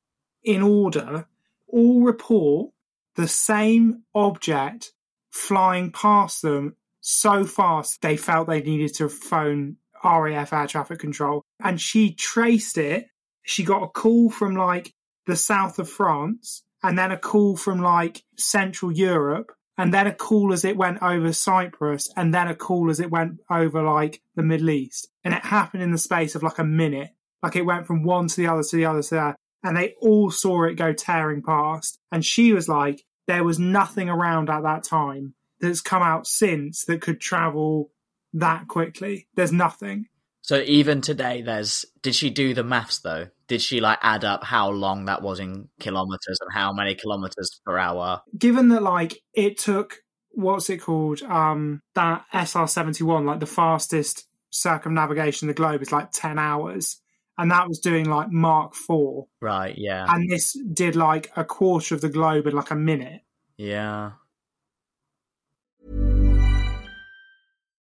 in order all report the same object flying past them so fast they felt they needed to phone RAF air traffic control. And she traced it. She got a call from like the south of France and then a call from like Central Europe and then a call as it went over Cyprus and then a call as it went over like the Middle East. And it happened in the space of like a minute. Like it went from one to the other to the other to that. And they all saw it go tearing past. And she was like, there was nothing around at that time that's come out since that could travel that quickly. There's nothing. so even today, there's did she do the maths though? Did she like add up how long that was in kilometers and how many kilometers per hour? Given that like it took what's it called? Um that SR seventy one, like the fastest circumnavigation of the globe is like ten hours. And that was doing like Mach four. Right, yeah, And this did like a quarter of the globe in like a minute. yeah.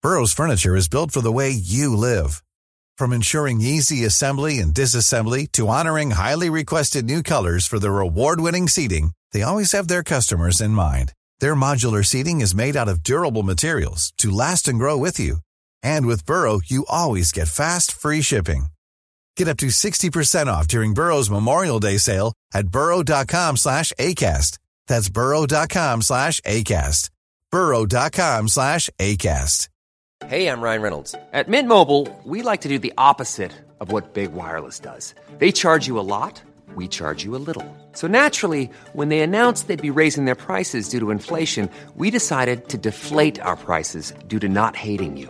Burrow's furniture is built for the way you live. From ensuring easy assembly and disassembly to honoring highly requested new colors for their award-winning seating, they always have their customers in mind. Their modular seating is made out of durable materials to last and grow with you. And with Burrow, you always get fast, free shipping. Get up to 60% off during Burrow's Memorial Day sale at burrow.com slash ACAST. That's burrow.com slash ACAST. burrow.com slash ACAST. Hey, I'm Ryan Reynolds. At Mint Mobile, we like to do the opposite of what Big Wireless does. They charge you a lot, we charge you a little. So naturally, when they announced they'd be raising their prices due to inflation, we decided to deflate our prices due to not hating you.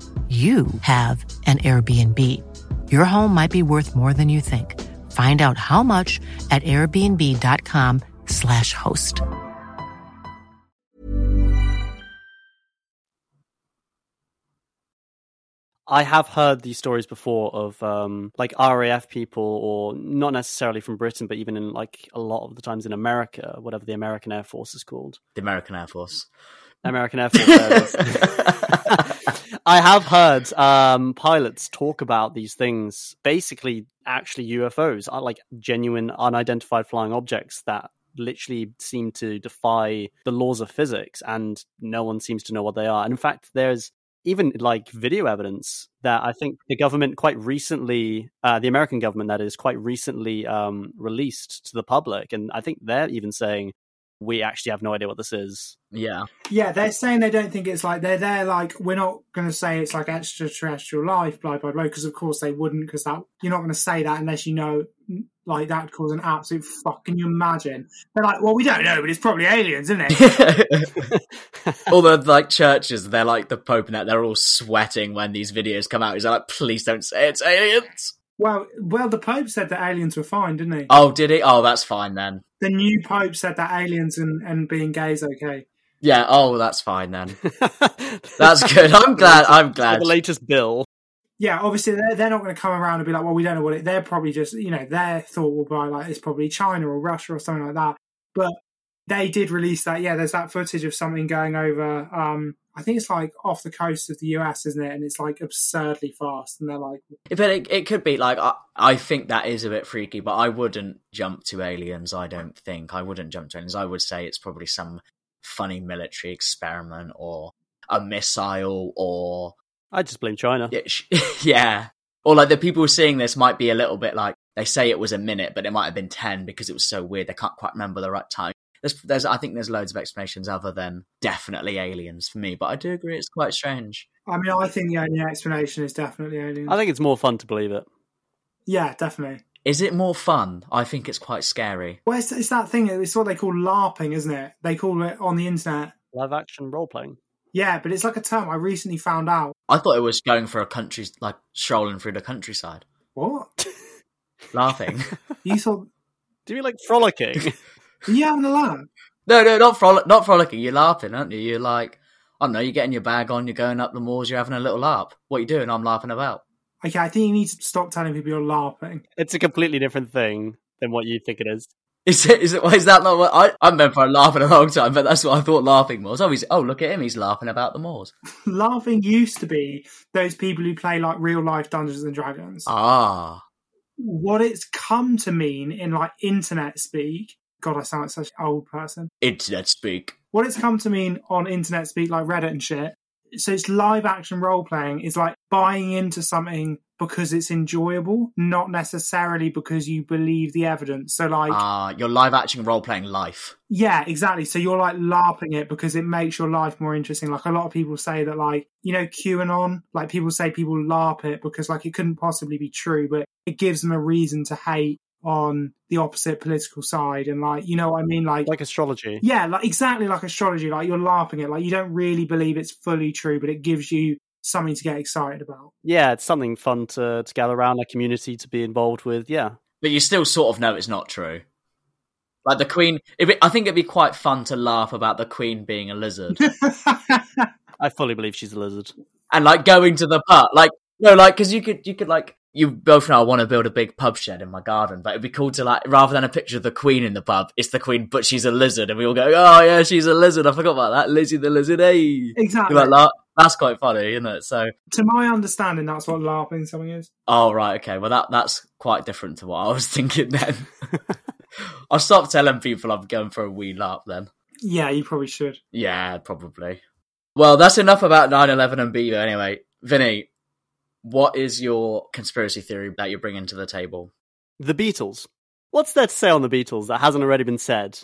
you have an Airbnb. Your home might be worth more than you think. Find out how much at airbnb.com/slash host. I have heard these stories before of um, like RAF people, or not necessarily from Britain, but even in like a lot of the times in America, whatever the American Air Force is called, The American Air Force. American Air Force. I have heard um, pilots talk about these things, basically, actually UFOs, are like genuine unidentified flying objects that literally seem to defy the laws of physics, and no one seems to know what they are. And in fact, there's even like video evidence that I think the government quite recently, uh, the American government that is, quite recently um, released to the public, and I think they're even saying we actually have no idea what this is. Yeah. Yeah, they're saying they don't think it's like they're they're like we're not going to say it's like extraterrestrial life, blah blah blah, because of course they wouldn't, because that you're not going to say that unless you know like that would cause an absolute fuck. Can you imagine? They're like, well, we don't know, but it's probably aliens, isn't it? all the like churches, they're like the Pope and that, they're all sweating when these videos come out. He's like, please don't say it's aliens. Well, well, the Pope said that aliens were fine, didn't he? Oh, did he? Oh, that's fine then. The new Pope said that aliens and, and being gay is okay. Yeah. Oh, that's fine then. That's good. I'm glad. I'm glad. The latest bill. Yeah, obviously they're, they're not going to come around and be like, well, we don't know what it. They're probably just, you know, their thought will be like it's probably China or Russia or something like that. But they did release that. Yeah, there's that footage of something going over. Um, I think it's like off the coast of the US, isn't it? And it's like absurdly fast. And they're like, But it, it could be like I, I think that is a bit freaky, but I wouldn't jump to aliens. I don't think I wouldn't jump to aliens. I would say it's probably some funny military experiment or a missile or I just blame China. yeah, yeah. Or like the people seeing this might be a little bit like they say it was a minute, but it might have been ten because it was so weird. They can't quite remember the right time. There's, there's, I think there's loads of explanations other than definitely aliens for me, but I do agree it's quite strange. I mean, I think the only explanation is definitely aliens. I think it's more fun to believe it. yeah, definitely. Is it more fun? I think it's quite scary. Well, it's, it's that thing. It's what they call LARPing, isn't it? They call it on the internet. Live action role playing. Yeah, but it's like a term I recently found out. I thought it was going for a country, like strolling through the countryside, What? laughing. You thought Do you mean like frolicking? are you having a laugh? no, no, not frolic, not frolicking. You're laughing, aren't you? You're like, I don't know. You're getting your bag on. You're going up the moors. You're having a little laugh. What are you doing? I'm laughing about. Okay, I think you need to stop telling people you're LARPing. it's a completely different thing than what you think it is. Is it? Is it? Is that not what I? I've been for a laugh in a long time, but that's what I thought LARPing was. Obviously, oh look at him, he's LARPing about the moors. LARPing used to be those people who play like real life Dungeons and Dragons. Ah, What it's come to mean in like internet speak. God, I sound like such an old person. internet speak. What it's come to mean on internet speak, like Reddit and shit. So it's live action role playing is like buying into something because it's enjoyable, not necessarily because you believe the evidence. So like Ah, you're live action role playing life. Yeah, exactly. So you're like LARPing it because it makes your life more interesting. Like a lot of people say that, like, you know, QAnon, like people say people LARP it because like it couldn't possibly be true, but it gives them a reason to hate on the opposite political side. And like, you know what I mean? Like, Like astrology. yeah, like exactly like astrology. Like you're LARPing it. Like you don't really believe it's fully true, but it gives you something to get excited about. Yeah, it's something fun to, to gather around a community to be involved with. Yeah. But you still sort of know it's not true. Like the Queen, if it, I think it'd be quite fun to LARP about the Queen being a lizard I fully believe she's a lizard. and like going to the pub. Like no, like because you could, you could like you both know I want to build a big pub shed in my garden, but it'd be cool to like rather than a picture of the Queen in the pub, it's the Queen, but she's a lizard, and we all go, oh yeah, she's a lizard. I forgot about that, Lizzie the lizard. Hey, Exactly. Like, that's quite funny, isn't it? So, to my understanding, that's what LARPing something is. oh right, okay, well that that's quite different to what I was thinking then. I'll stop telling people I'm going for a wee larp then. Yeah, you probably should. Yeah, probably. Well, that's enough about 9-11 and Bebo anyway. Vinny, what is your conspiracy theory that you're bringing to the table? The Beatles. What's there to say on the Beatles that hasn't already been said?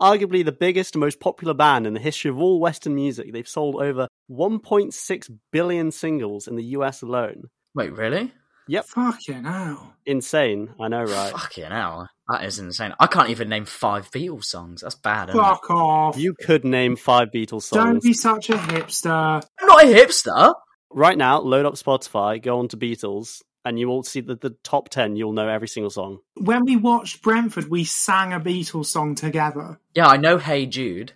Arguably the biggest and most popular band in the history of all Western music, they've sold over 1.6 billion singles in the US alone. Wait, really? Yep. Fucking hell. Insane, I know, right? Fucking hell. That is insane. I can't even name five Beatles songs. That's bad, isn't it? Fuck off. You could name five Beatles songs. Don't be such a hipster. I'm not a hipster. Right now, load up Spotify, go on to Beatles, and you will see the, the top 10. You'll know every single song. When we watched Brentford, we sang a Beatles song together. Yeah, I know Hey Jude.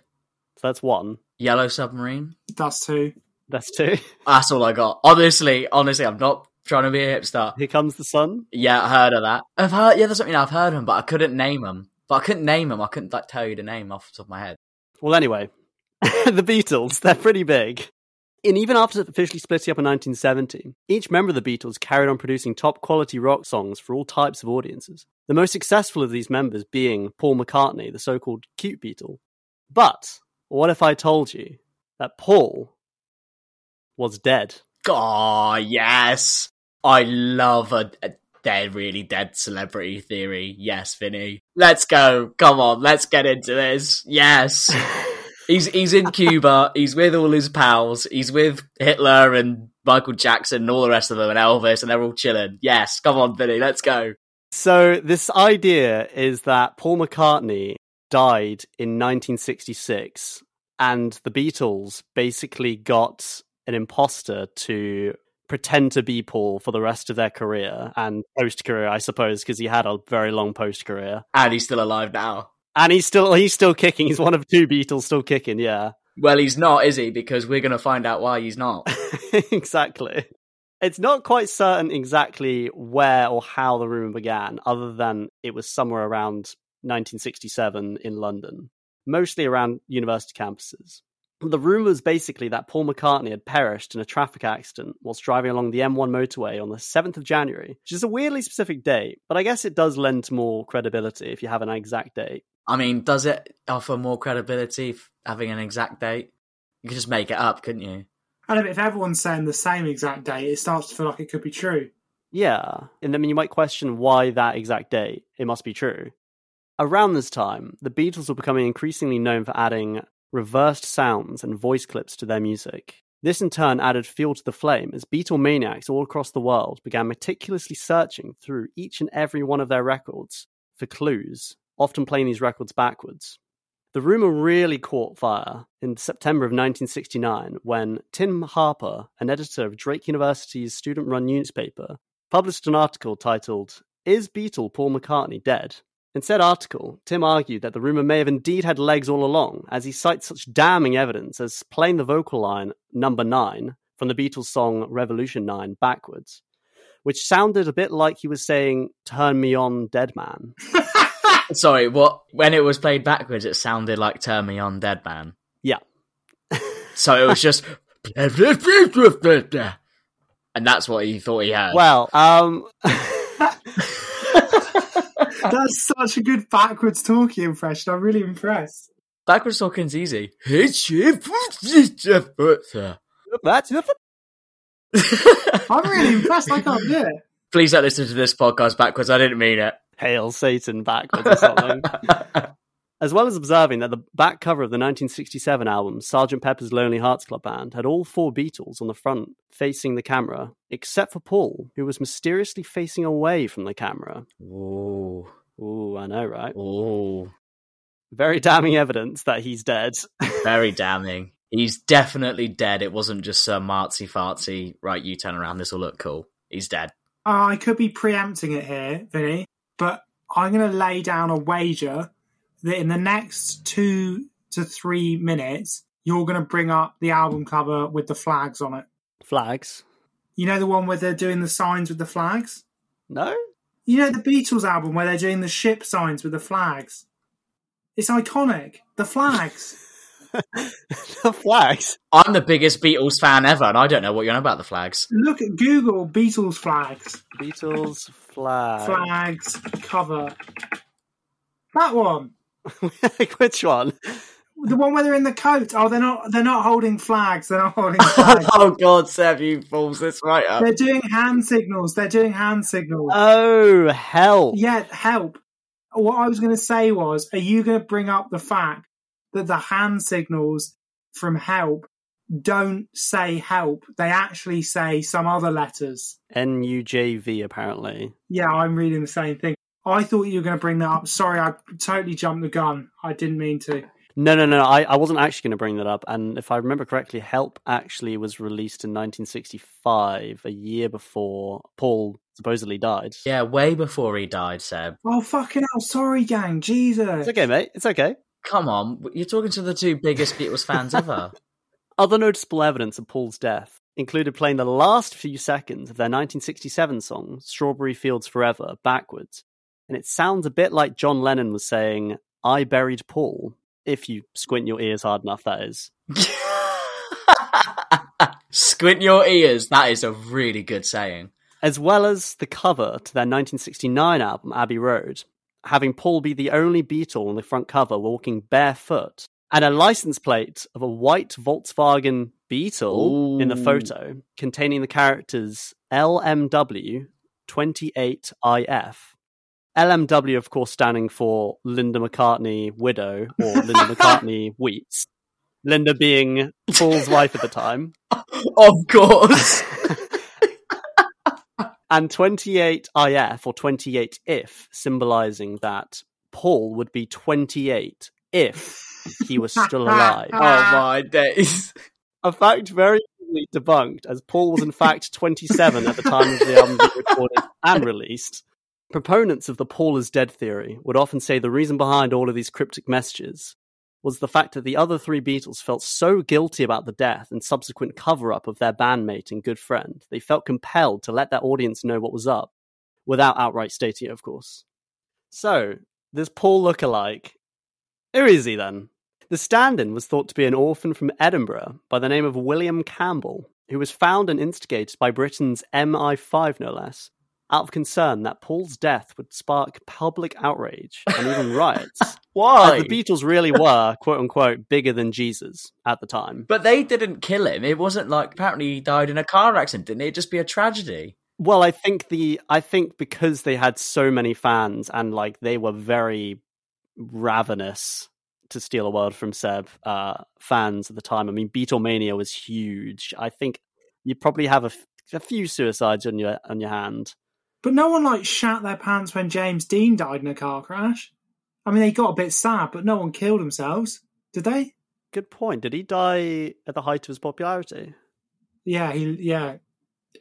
So that's one. Yellow Submarine. That's two. That's two. That's all I got. Honestly, honestly, I'm not trying to be a hipster. Here comes the sun. Yeah, I heard of that. I've heard, yeah, that's something I mean. I've heard of them, but I couldn't name them. But I couldn't name them. I couldn't like tell you the name off the top of my head. Well, anyway, the Beatles, they're pretty big. And even after officially splitting up in 1970, each member of the Beatles carried on producing top quality rock songs for all types of audiences. The most successful of these members being Paul McCartney, the so called cute Beatle. But what if I told you that Paul was dead? Oh, yes. I love a, a dead, really dead celebrity theory. Yes, Vinny. Let's go. Come on, let's get into this. Yes. he's he's in Cuba. He's with all his pals. He's with Hitler and Michael Jackson and all the rest of them and Elvis, and they're all chilling. Yes, come on, Billy, let's go. So, this idea is that Paul McCartney died in 1966, and the Beatles basically got an imposter to pretend to be Paul for the rest of their career and post career, I suppose, because he had a very long post career. And he's still alive now. And he's still he's still kicking. He's one of two Beatles still kicking. Yeah, Well, he's not, is he? Because we're going to find out why he's not. exactly. It's not quite certain exactly where or how the rumor began, other than it was somewhere around 1967 in London, mostly around university campuses. The rumor was basically that Paul McCartney had perished in a traffic accident whilst driving along the M1 motorway on the 7th of January, which is a weirdly specific date, but I guess it does lend to more credibility if you have an exact date. I mean, does it offer more credibility having an exact date? You could just make it up, couldn't you? And if everyone's saying the same exact date, it starts to feel like it could be true. Yeah, and I mean, you might question why that exact date. It must be true. Around this time, the Beatles were becoming increasingly known for adding reversed sounds and voice clips to their music. This in turn added fuel to the flame as Beatlemaniacs all across the world began meticulously searching through each and every one of their records for clues, often playing these records backwards. The rumour really caught fire in September of 1969 when Tim Harper, an editor of Drake University's student run newspaper, published an article titled, Is Beatle Paul McCartney Dead? In said article, Tim argued that the rumour may have indeed had legs all along, as he cites such damning evidence as playing the vocal line number nine from the Beatles song Revolution 9 backwards, which sounded a bit like he was saying, Turn me on, dead man. Sorry, what? When it was played backwards, it sounded like "Turn Me On, Dead Man." Yeah. So it was just, and that's what he thought he had. Well, um, That's such a good backwards talking impression. I'm really impressed. backwards talking's easy. that's I'm really impressed. I can't do it. Please don't listen to this podcast backwards. I didn't mean it. Hail Satan backwards or something. as well as observing that the back cover of the 1967 album, Sgt. Pepper's Lonely Hearts Club Band, had all four Beatles on the front facing the camera, except for Paul, who was mysteriously facing away from the camera. Ooh, Ooh, I know, right? ooh, Very damning evidence that he's dead. very damning. He's definitely dead. It wasn't just some artsy fartsy. Right, you turn around. This will look cool. He's dead. Uh, I could be preempting it here, Vinny, but I'm going to lay down a wager that in the next two to three minutes, you're going to bring up the album cover with the flags on it. Flags? You know the one where they're doing the signs with the flags? No? You know the Beatles album where they're doing the ship signs with the flags? It's iconic. The flags. the flags? I'm the biggest Beatles fan ever, and I don't know what you're on about the flags. Look at Google Beatles flags. Beatles flag. Flags cover. That one. Which one? The one where they're in the coat. Oh, they're not. They're not holding flags. They're not holding flags. oh God, Seb, you balls this right up. they're doing hand signals. They're doing hand signals. Oh, help. yeah, help. What I was going to say was, are you going to bring up the fact that the hand signals from help don't say help? They actually say some other letters. NUJV, apparently. Yeah, I'm reading the same thing. I thought you were going to bring that up. Sorry, I totally jumped the gun. I didn't mean to. No, no, no. I, I wasn't actually going to bring that up. And if I remember correctly, Help actually was released in 1965, a year before Paul supposedly died. Yeah, way before he died, Seb. Oh, fucking hell. Sorry, gang. Jesus. It's okay, mate. It's okay. Come on, you're talking to the two biggest Beatles fans ever. Other noticeable evidence of Paul's death included playing the last few seconds of their 1967 song, Strawberry Fields Forever, backwards. And it sounds a bit like John Lennon was saying, I buried Paul. If you squint your ears hard enough, that is. Squint your ears. That is a really good saying. As well as the cover to their 1969 album, Abbey Road, having Paul be the only Beatle on the front cover walking barefoot, and a license plate of a white Volkswagen Beetle in the photo containing the characters LMW 28IF. LMW, of course, standing for Linda McCartney Widow or Linda McCartney Wheats. Linda being Paul's wife at the time. Of course. and 28IF or 28 if, symbolizing that Paul would be 28 if he was still alive. oh my days. A fact very easily debunked, as Paul was in fact 27 at the time of the album being recorded and released. Proponents of the Paul is dead theory would often say the reason behind all of these cryptic messages was the fact that the other three Beatles felt so guilty about the death and subsequent cover up of their bandmate and good friend, they felt compelled to let their audience know what was up, without outright stating it, of course. So, this Paul lookalike. Who is he then? The stand in was thought to be an orphan from Edinburgh by the name of William Campbell, who was found and instigated by Britain's MI5, no less, out of concern that Paul's death would spark public outrage and even riots. Why? As the Beatles really were, quote unquote, bigger than Jesus at the time. But they didn't kill him. It wasn't like apparently he died in a car accident. Didn't it? It'd just be a tragedy. Well, I think the I think because they had so many fans and like they were very ravenous to steal a word from Seb uh, fans at the time. I mean, Beatlemania was huge. I think you probably have a, f- a few suicides on your on your hand. But no one like shat their pants when James Dean died in a car crash. I mean, they got a bit sad, but no one killed themselves, did they? Good point. Did he die at the height of his popularity? Yeah, he. Yeah.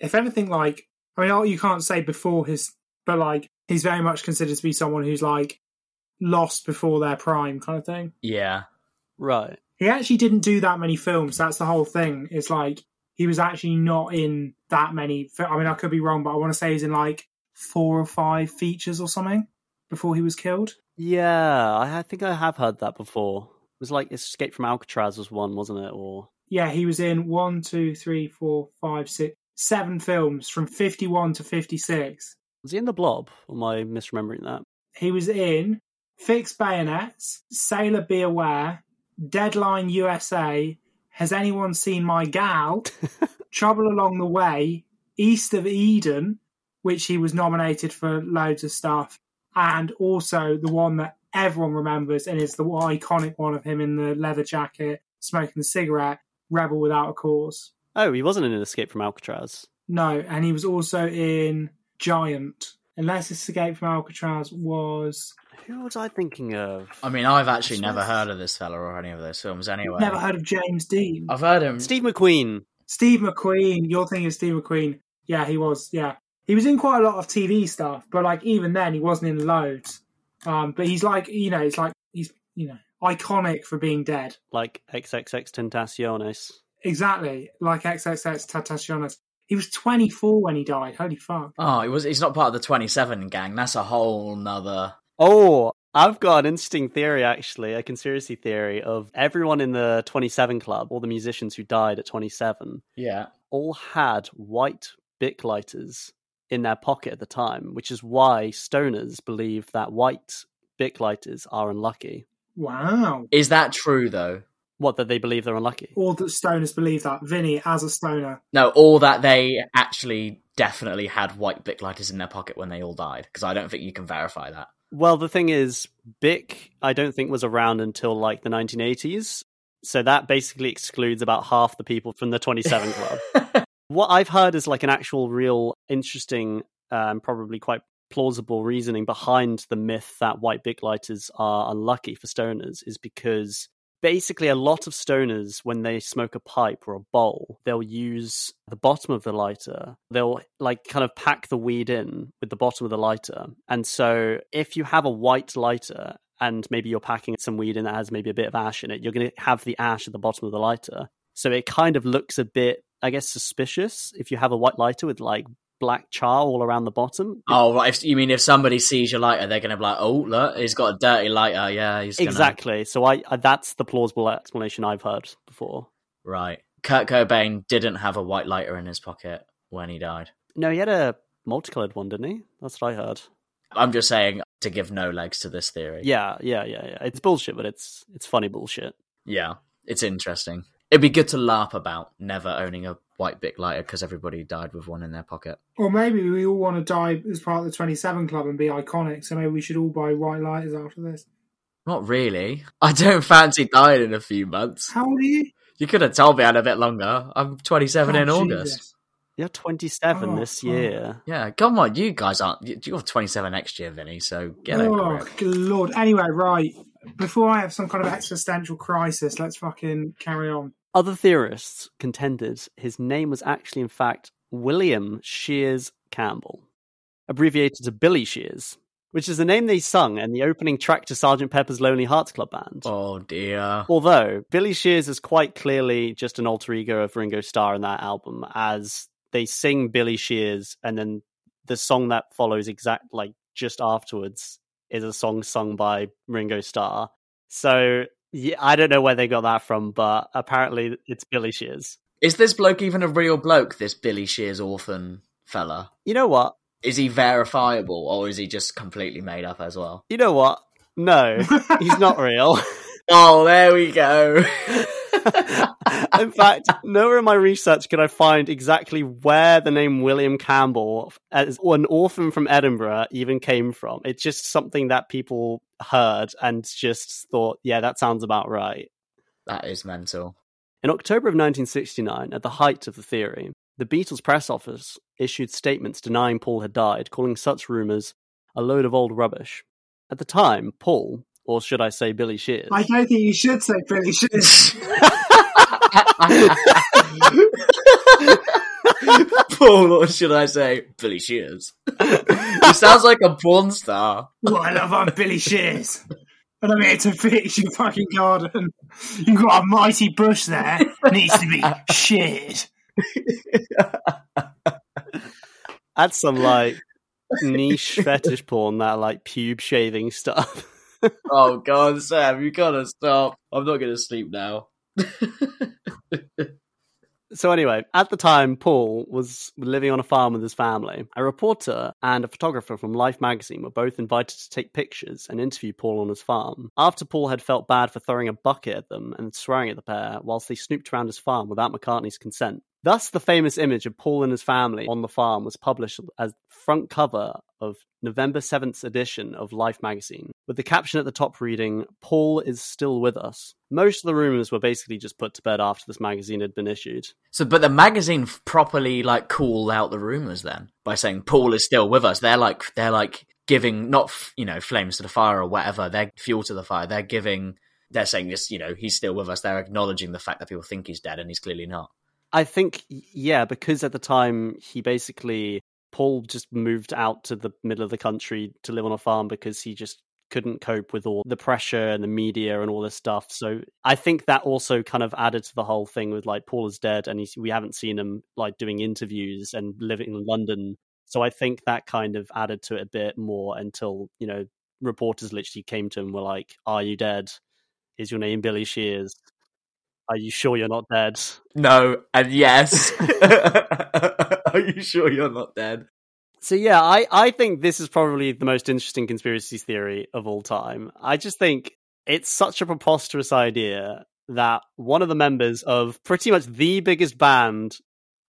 If anything, like I mean, you can't say before his, but like he's very much considered to be someone who's like lost before their prime, kind of thing. Yeah. Right. He actually didn't do that many films. That's the whole thing. It's like he was actually not in that many. I mean, I could be wrong, but I want to say he's in like four or five features or something before he was killed. Yeah, I, think I have heard that before. It was like Escape from Alcatraz was one, wasn't it? Or Yeah, he was in one, two, three, four, five, six, seven films from 51 to 56. was he in the Blob? Or am I misremembering that? He was in Fixed Bayonets, Sailor Beware, Deadline USA, Has Anyone Seen My Gal, Trouble Along the Way, East of Eden, which he was nominated for loads of stuff, and also the one that everyone remembers and is the iconic one of him in the leather jacket, smoking the cigarette, Rebel Without a Cause. Oh, he wasn't in Escape from Alcatraz. No, and he was also in Giant. Unless Escape from Alcatraz was Who was I thinking of? I mean, I've actually never heard of this fella or any of those films anyway. never heard of James Dean. I've heard him. Steve McQueen. Steve McQueen. You're thinking of Steve McQueen. Yeah, he was. Yeah, he was in quite a lot of TV stuff, but like even then, he wasn't in loads. Um, but he's like, you know, it's like he's you know iconic for being dead. Like XXX Tentaciones. Exactly, like XXX Tentaciones. He was 24 when he died. Holy fuck! Oh, he was. He's not part of the twenty-seven gang. That's a whole nother. Oh, I've got an interesting theory, actually, a conspiracy theory of everyone in the 27 Club, all the musicians who died at 27, Yeah. all had white Bic lighters in their pocket at the time, which is why stoners believe that white Bic lighters are unlucky. Wow. Is that true though? What, that they believe they're unlucky? All that stoners believe that. Vinny, as a stoner, No, or that they actually definitely had white Bic lighters in their pocket when they all died. Because I don't think you can verify that. Well, the thing is, Bic, I don't think was around until like the 1980s. So that basically excludes about half the people from the 27 Club. what I've heard is like an actual, real interesting, um, probably quite plausible reasoning behind the myth that white Bic lighters are unlucky for stoners is because basically a lot of stoners when they smoke a pipe or a bowl they'll use the bottom of the lighter. They'll like kind of pack the weed in with the bottom of the lighter. And so if you have a white lighter and maybe you're packing some weed in that has maybe a bit of ash in it you're going to have the ash at the bottom of the lighter. So it kind of looks a bit i guess suspicious if you have a white lighter with like black char all around the bottom Oh, right. If, you mean if somebody sees your lighter, they're going to be like, "Oh, look, he's got a dirty lighter." Yeah, he's gonna... exactly so I, I that's the plausible explanation i've heard before right. Kurt Cobain didn't have a white lighter in his pocket when he died. No, he had a multicolored one, didn't he? That's what I heard. I'm just saying to give no legs to this theory. Yeah, yeah, yeah, yeah. It's bullshit, but it's it's funny bullshit. Yeah, it's interesting. It'd be good to LARP about never owning a white Bic lighter because everybody died with one in their pocket. or maybe we all want to die as part of the 27 Club and be iconic. So maybe we should all buy white lighters after this. Not really. I don't fancy dying in a few months. How old are you? You could have told me I had a bit longer. I'm 27 in Oh, August. Jesus. You're 27 Oh, this fuck. year. Yeah, come on, you guys aren't. you- You're 27 next year, Vinny. So get a Oh, grip. good lord. Anyway, right. Before I have some kind of existential crisis, let's fucking carry on. Other theorists contended his name was actually, in fact, William Shears Campbell, abbreviated to Billy Shears, which is the name they sung in the opening track to Sgt. Pepper's Lonely Hearts Club Band. Oh dear. Although Billy Shears is quite clearly just an alter ego of Ringo Starr in that album, as they sing Billy Shears, and then the song that follows exact like just afterwards is a song sung by Ringo Starr. So yeah, I don't know where they got that from, but apparently it's Billy Shears. Is this bloke even a real bloke? This Billy Shears orphan fella. You know what? Is he verifiable, or is he just completely made up as well? You know what? No, he's not real. Oh, there we go. in fact, nowhere in my research could I find exactly where the name William Campbell, as an orphan from Edinburgh, even came from. It's just something that people heard and just thought, yeah, that sounds about right. that is mental. In October of 1969, at the height of the theory, the Beatles press office issued statements denying Paul had died, calling such rumours a load of old rubbish. At the time, Paul, or should I say Billy Shears, I don't think you should say Billy Shears. Paul, or should I say Billy Shears? he sounds like a porn star. what I love, I'm Billy Shears. And I'm here to fix your fucking garden. You've got a mighty bush there. Needs to be sheared. that's some like niche fetish porn, that like pube shaving stuff. Oh God, Sam, you gotta stop. I'm not gonna sleep now. So anyway, at the time, Paul was living on a farm with his family. A reporter and a photographer from Life magazine were both invited to take pictures and interview Paul on his farm. After Paul had felt bad for throwing a bucket at them and swearing at the pair whilst they snooped around his farm without McCartney's consent. Thus, the famous image of Paul and his family on the farm was published as front cover of November 7th edition of Life magazine, with the caption at the top reading, Paul is still with us. Most of the rumours were basically just put to bed after this magazine had been issued. So, but the magazine properly like called out the rumors then by saying Paul is still with us. They're like they're like giving not you know flames to the fire or whatever. They're fuel to the fire. They're giving. They're saying this. You know, he's still with us. They're acknowledging the fact that people think he's dead and he's clearly not. I think, yeah, because at the time he basically Paul just moved out to the middle of the country to live on a farm because he just couldn't cope with all the pressure and the media and all this stuff. So I think that also kind of added to the whole thing with like Paul is dead and we haven't seen him like doing interviews and living in London. So I think that kind of added to it a bit more until, you know, reporters literally came to him were like, Are you dead? Is your name Billy Shears? Are you sure you're not dead? No, and yes. Are you sure you're not dead? So yeah, I, I think this is probably the most interesting conspiracy theory of all time. I just think it's such a preposterous idea that one of the members of pretty much the biggest band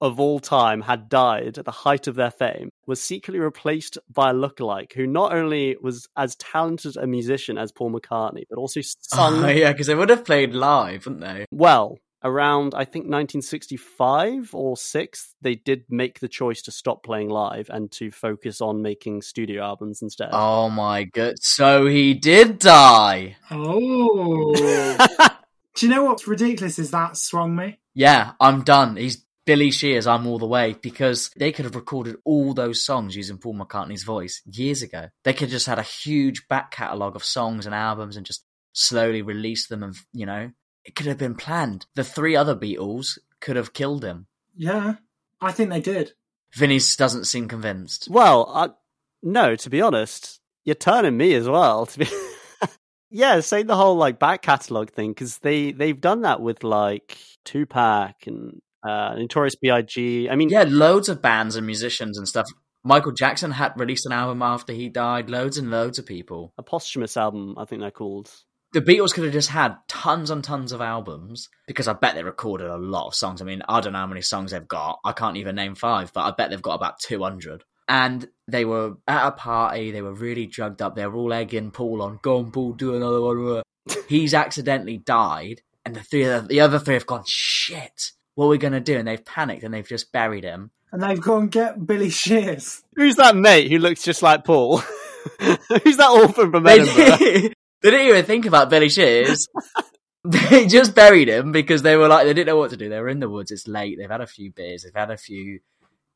of all time had died at the height of their fame, was secretly replaced by a lookalike who not only was as talented a musician as Paul McCartney, but also sung Oh, yeah, because they would have played live, wouldn't they? well around i think 1965 or 6 they did make the choice to stop playing live and to focus on making studio albums instead Oh my god! So he did die. Oh. Do you know what's ridiculous is that swung me? Yeah, I'm done. He's Billy Shears. I'm all the way because they could have recorded all those songs using Paul McCartney's voice years ago. They could have just had a huge back catalogue of songs and albums and just slowly release them. And you know, it could have been planned. The three other Beatles could have killed him. Yeah, I think they did. Vinny doesn't seem convinced. well I, no to be honest you're turning me as well to be yeah say the whole like back catalog thing because they they've done that with like tupac and uh notorious big i mean Yeah, loads of bands and musicians and stuff. Michael Jackson had released an album after he died. Loads and loads of people. a posthumous album i think they're called the Beatles could have just had tons and tons of albums because I bet they recorded a lot of songs. I mean, I don't know how many songs they've got. I can't even name five, but I bet they've got about 200. And they were at a party, they were really drugged up. They were all egging Paul on, go on, Paul, do another one. He's accidentally died, and the three, the other three have gone, shit, what are we going to do? And they've panicked and they've just buried him. And they've gone get Billy Shears. who's that mate who looks just like paul who's that orphan from edinburgh did, they didn't even think about Billy Shears. They just buried him because they were like they didn't know what to do. They were in the woods. It's late. They've had a few beers. They've had a few,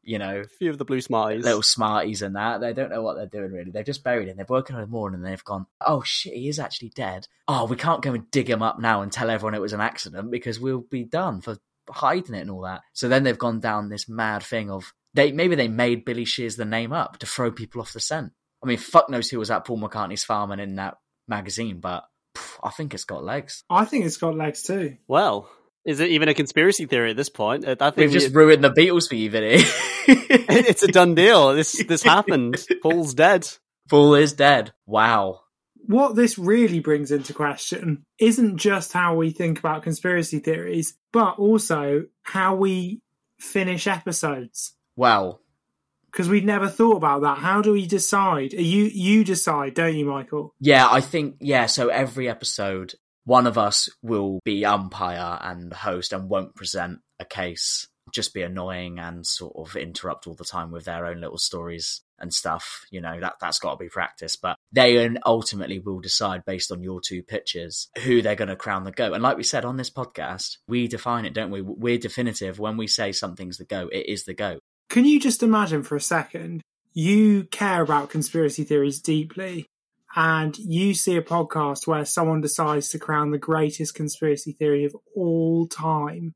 you know, A few of the blue smarties. little smarties and that. They don't know what they're doing really. They've just buried him. They've woken up in the morning and they've gone, oh shit, he is actually dead. Oh, we can't go and dig him up now and tell everyone it was an accident because we'll be done for hiding it and all that. So then they've gone down this mad thing of they maybe they made Billy Shears the name up to throw people off the scent. I mean, fuck knows who was at Paul McCartney's farm and in that magazine, but pff, I think it's got legs. I think it's got legs too. Well, is it even a conspiracy theory at this point? I think We've we- just ruined the Beatles for you, Vinny. it's a done deal. This this happened. Paul's dead. Paul is dead. Wow. What this really brings into question isn't just how we think about conspiracy theories, but also how we finish episodes. Wow. Because we'd never thought about that. How do we decide? You you decide, don't you, Michael? Yeah, I think yeah. So every episode, one of us will be umpire and host and won't present a case. Just be annoying and sort of interrupt all the time with their own little stories and stuff. You know that that's got to be practice. But they ultimately will decide based on your two pitches who they're going to crown the goat. And like we said on this podcast, we define it, don't we? We're definitive when we say something's the goat. It is the goat. Can you just imagine for a second? You care about conspiracy theories deeply, and you see a podcast where someone decides to crown the greatest conspiracy theory of all time,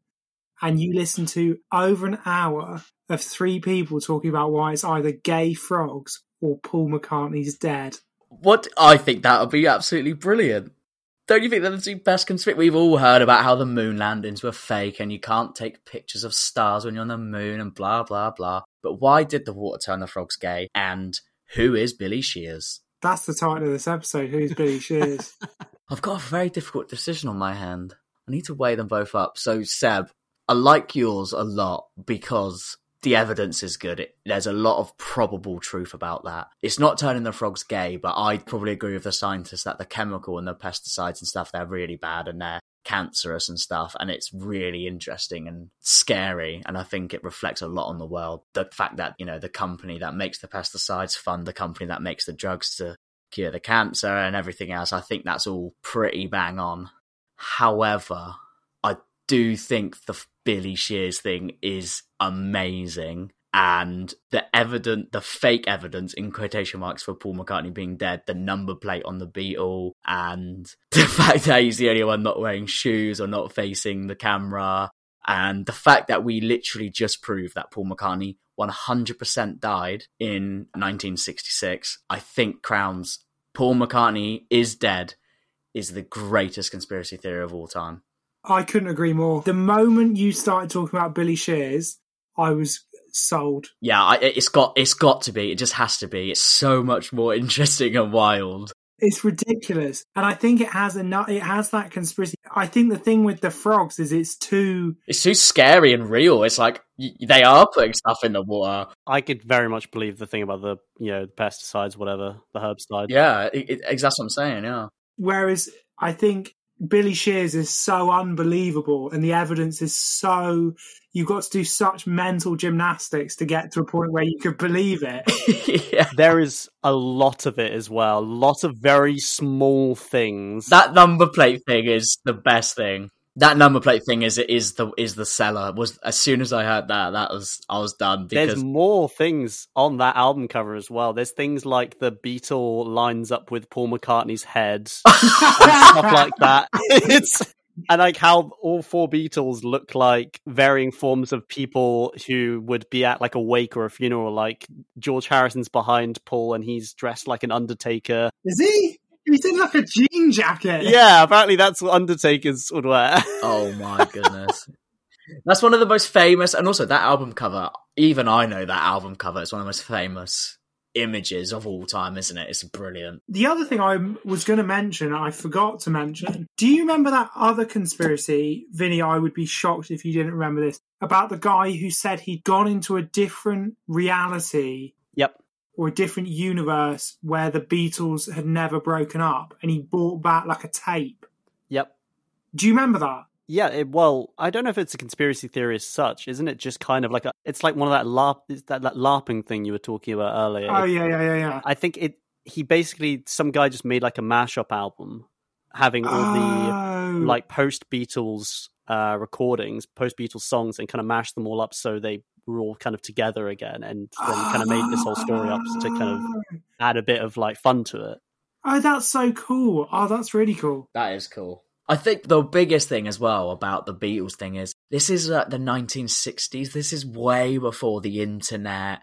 and you listen to over an hour of three people talking about why it's either gay frogs or Paul McCartney's dead. What I think that would be absolutely brilliant. Don't you think they're the two best conspiracy? We've all heard about how the moon landings were fake and you can't take pictures of stars when you're on the moon and blah blah blah. But why did the water turn the frogs gay? And who is Billy Shears? That's the title of this episode. Who's Billy Shears? I've got a very difficult decision on my hand. I need to weigh them both up. So Seb, I like yours a lot because the evidence is good. It, there's a lot of probable truth about that. It's not turning the frogs gay, but I'd probably agree with the scientists that the chemical and the pesticides and stuff, they're really bad and they're cancerous and stuff. And it's really interesting and scary. And I think it reflects a lot on the world. The fact that, you know, the company that makes the pesticides fund the company that makes the drugs to cure the cancer and everything else, I think that's all pretty bang on. However, I do think the Billy Shears thing is amazing. And the evidence, the fake evidence in quotation marks for Paul McCartney being dead, the number plate on the Beetle, and the fact that he's the only one not wearing shoes or not facing the camera, and the fact that we literally just proved that Paul McCartney 100% died in 1966, I think crowns Paul McCartney is dead is the greatest conspiracy theory of all time. I couldn't agree more. The moment you started talking about Billy Shears, I was sold. Yeah, I, it's got it's got to be. It just has to be. It's so much more interesting and wild. It's ridiculous, and I think it has enough. It has that conspiracy. I think the thing with the frogs is it's too. It's too scary and real. It's like y- they are putting stuff in the water. I could very much believe the thing about the you know the pesticides, whatever the herbicide. Yeah, it, it, that's what I'm saying. Yeah. Whereas I think Billy Shears is so unbelievable, and the evidence is so. You've got to do such mental gymnastics to get to a point where you could believe it. yeah. There is a lot of it as well. Lots of very small things. That number plate thing is the best thing. That number plate thing is is the is the seller. Was as soon as I heard that, that was I was done because There's more things on that album cover as well. There's things like the beetle lines up with Paul McCartney's head and stuff like that. It's and like how all four Beatles look like varying forms of people who would be at like a wake or a funeral. Like George Harrison's behind Paul and he's dressed like an Undertaker. Is he? He's in like a jean jacket. Yeah, apparently that's what Undertakers would wear. Oh my goodness. That's one of the most famous, and also that album cover. Even I know that album cover. It's one of the most famous images of all time, isn't it? It's brilliant. The other thing I was going to mention, I forgot to mention. Do you remember that other conspiracy, Vinny? I would be shocked if you didn't remember this about the guy who said he'd gone into a different reality Yep. Or a different universe where the Beatles had never broken up, and he brought back like a tape. Yep. Do you remember that? Yeah, it, well, I don't know if it's a conspiracy theory as such, isn't it? Just kind of like a, it's like one of that LARP, that that LARPing thing you were talking about earlier. Oh yeah, yeah, yeah, yeah. I think it. He basically, some guy just made like a mashup album, having all Oh. the like post Beatles uh, recordings, post Beatles songs, and kind of mashed them all up so they were all kind of together again, and then kind of made this whole story up to kind of add a bit of like fun to it. Oh, that's so cool. Oh, that's really cool. That is cool. I think the biggest thing as well about the Beatles thing is this is uh, the 1960s. This is way before the internet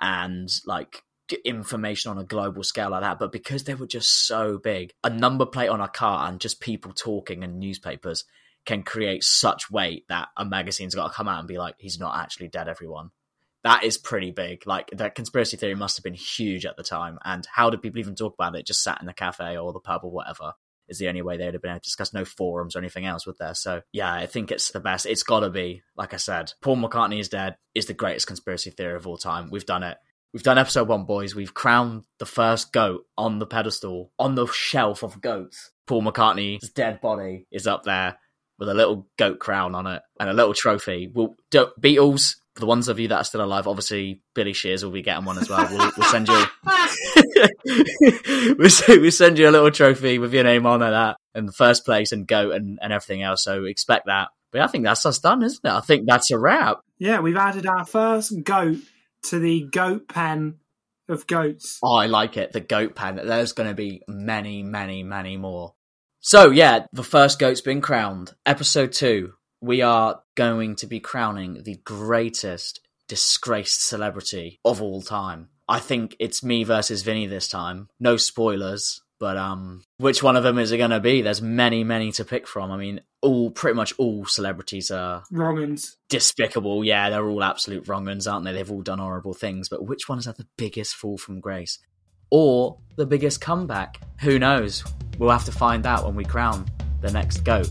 and like information on a global scale like that. But because they were just so big, a number plate on a car and just people talking and newspapers can create such weight that a magazine's got to come out and be like, he's not actually dead, everyone. That is pretty big. Like that conspiracy theory must have been huge at the time. And how did people even talk about it? Just sat in the cafe or the pub or whatever is the only way they would have been able to discuss. No forums or anything else, would there? So yeah, I think it's the best. It's got to be, like I said, Paul McCartney is dead is the greatest conspiracy theory of all time. We've done it. We've done episode one, boys. We've crowned the first goat on the pedestal, on the shelf of goats. Paul McCartney's dead body is up there with a little goat crown on it and a little trophy. We'll, do, Beatles, for the ones of you that are still alive, obviously Billy Shears will be getting one as well. We'll, we'll send you, we'll, we'll send you a little trophy with your name on it, that in the first place and goat and, and everything else. So expect that. But I think that's us done, isn't it? I think that's a wrap. Yeah, we've added our first goat to the goat pen of goats. Oh, I like it. The goat pen. There's going to be many, many, many more. So, yeah, the first goat's been crowned. Episode two, we are going to be crowning the greatest disgraced celebrity of all time. I think it's me versus Vinny this time. No spoilers, but um, which one of them is it going to be? There's many, many to pick from. I mean, all pretty much all celebrities are Wrong'uns. despicable. Yeah, they're all absolute wrong'uns, aren't they? They've all done horrible things. But which one has had the biggest fall from grace? Or the biggest comeback? Who knows? We'll have to find out when we crown the next goat.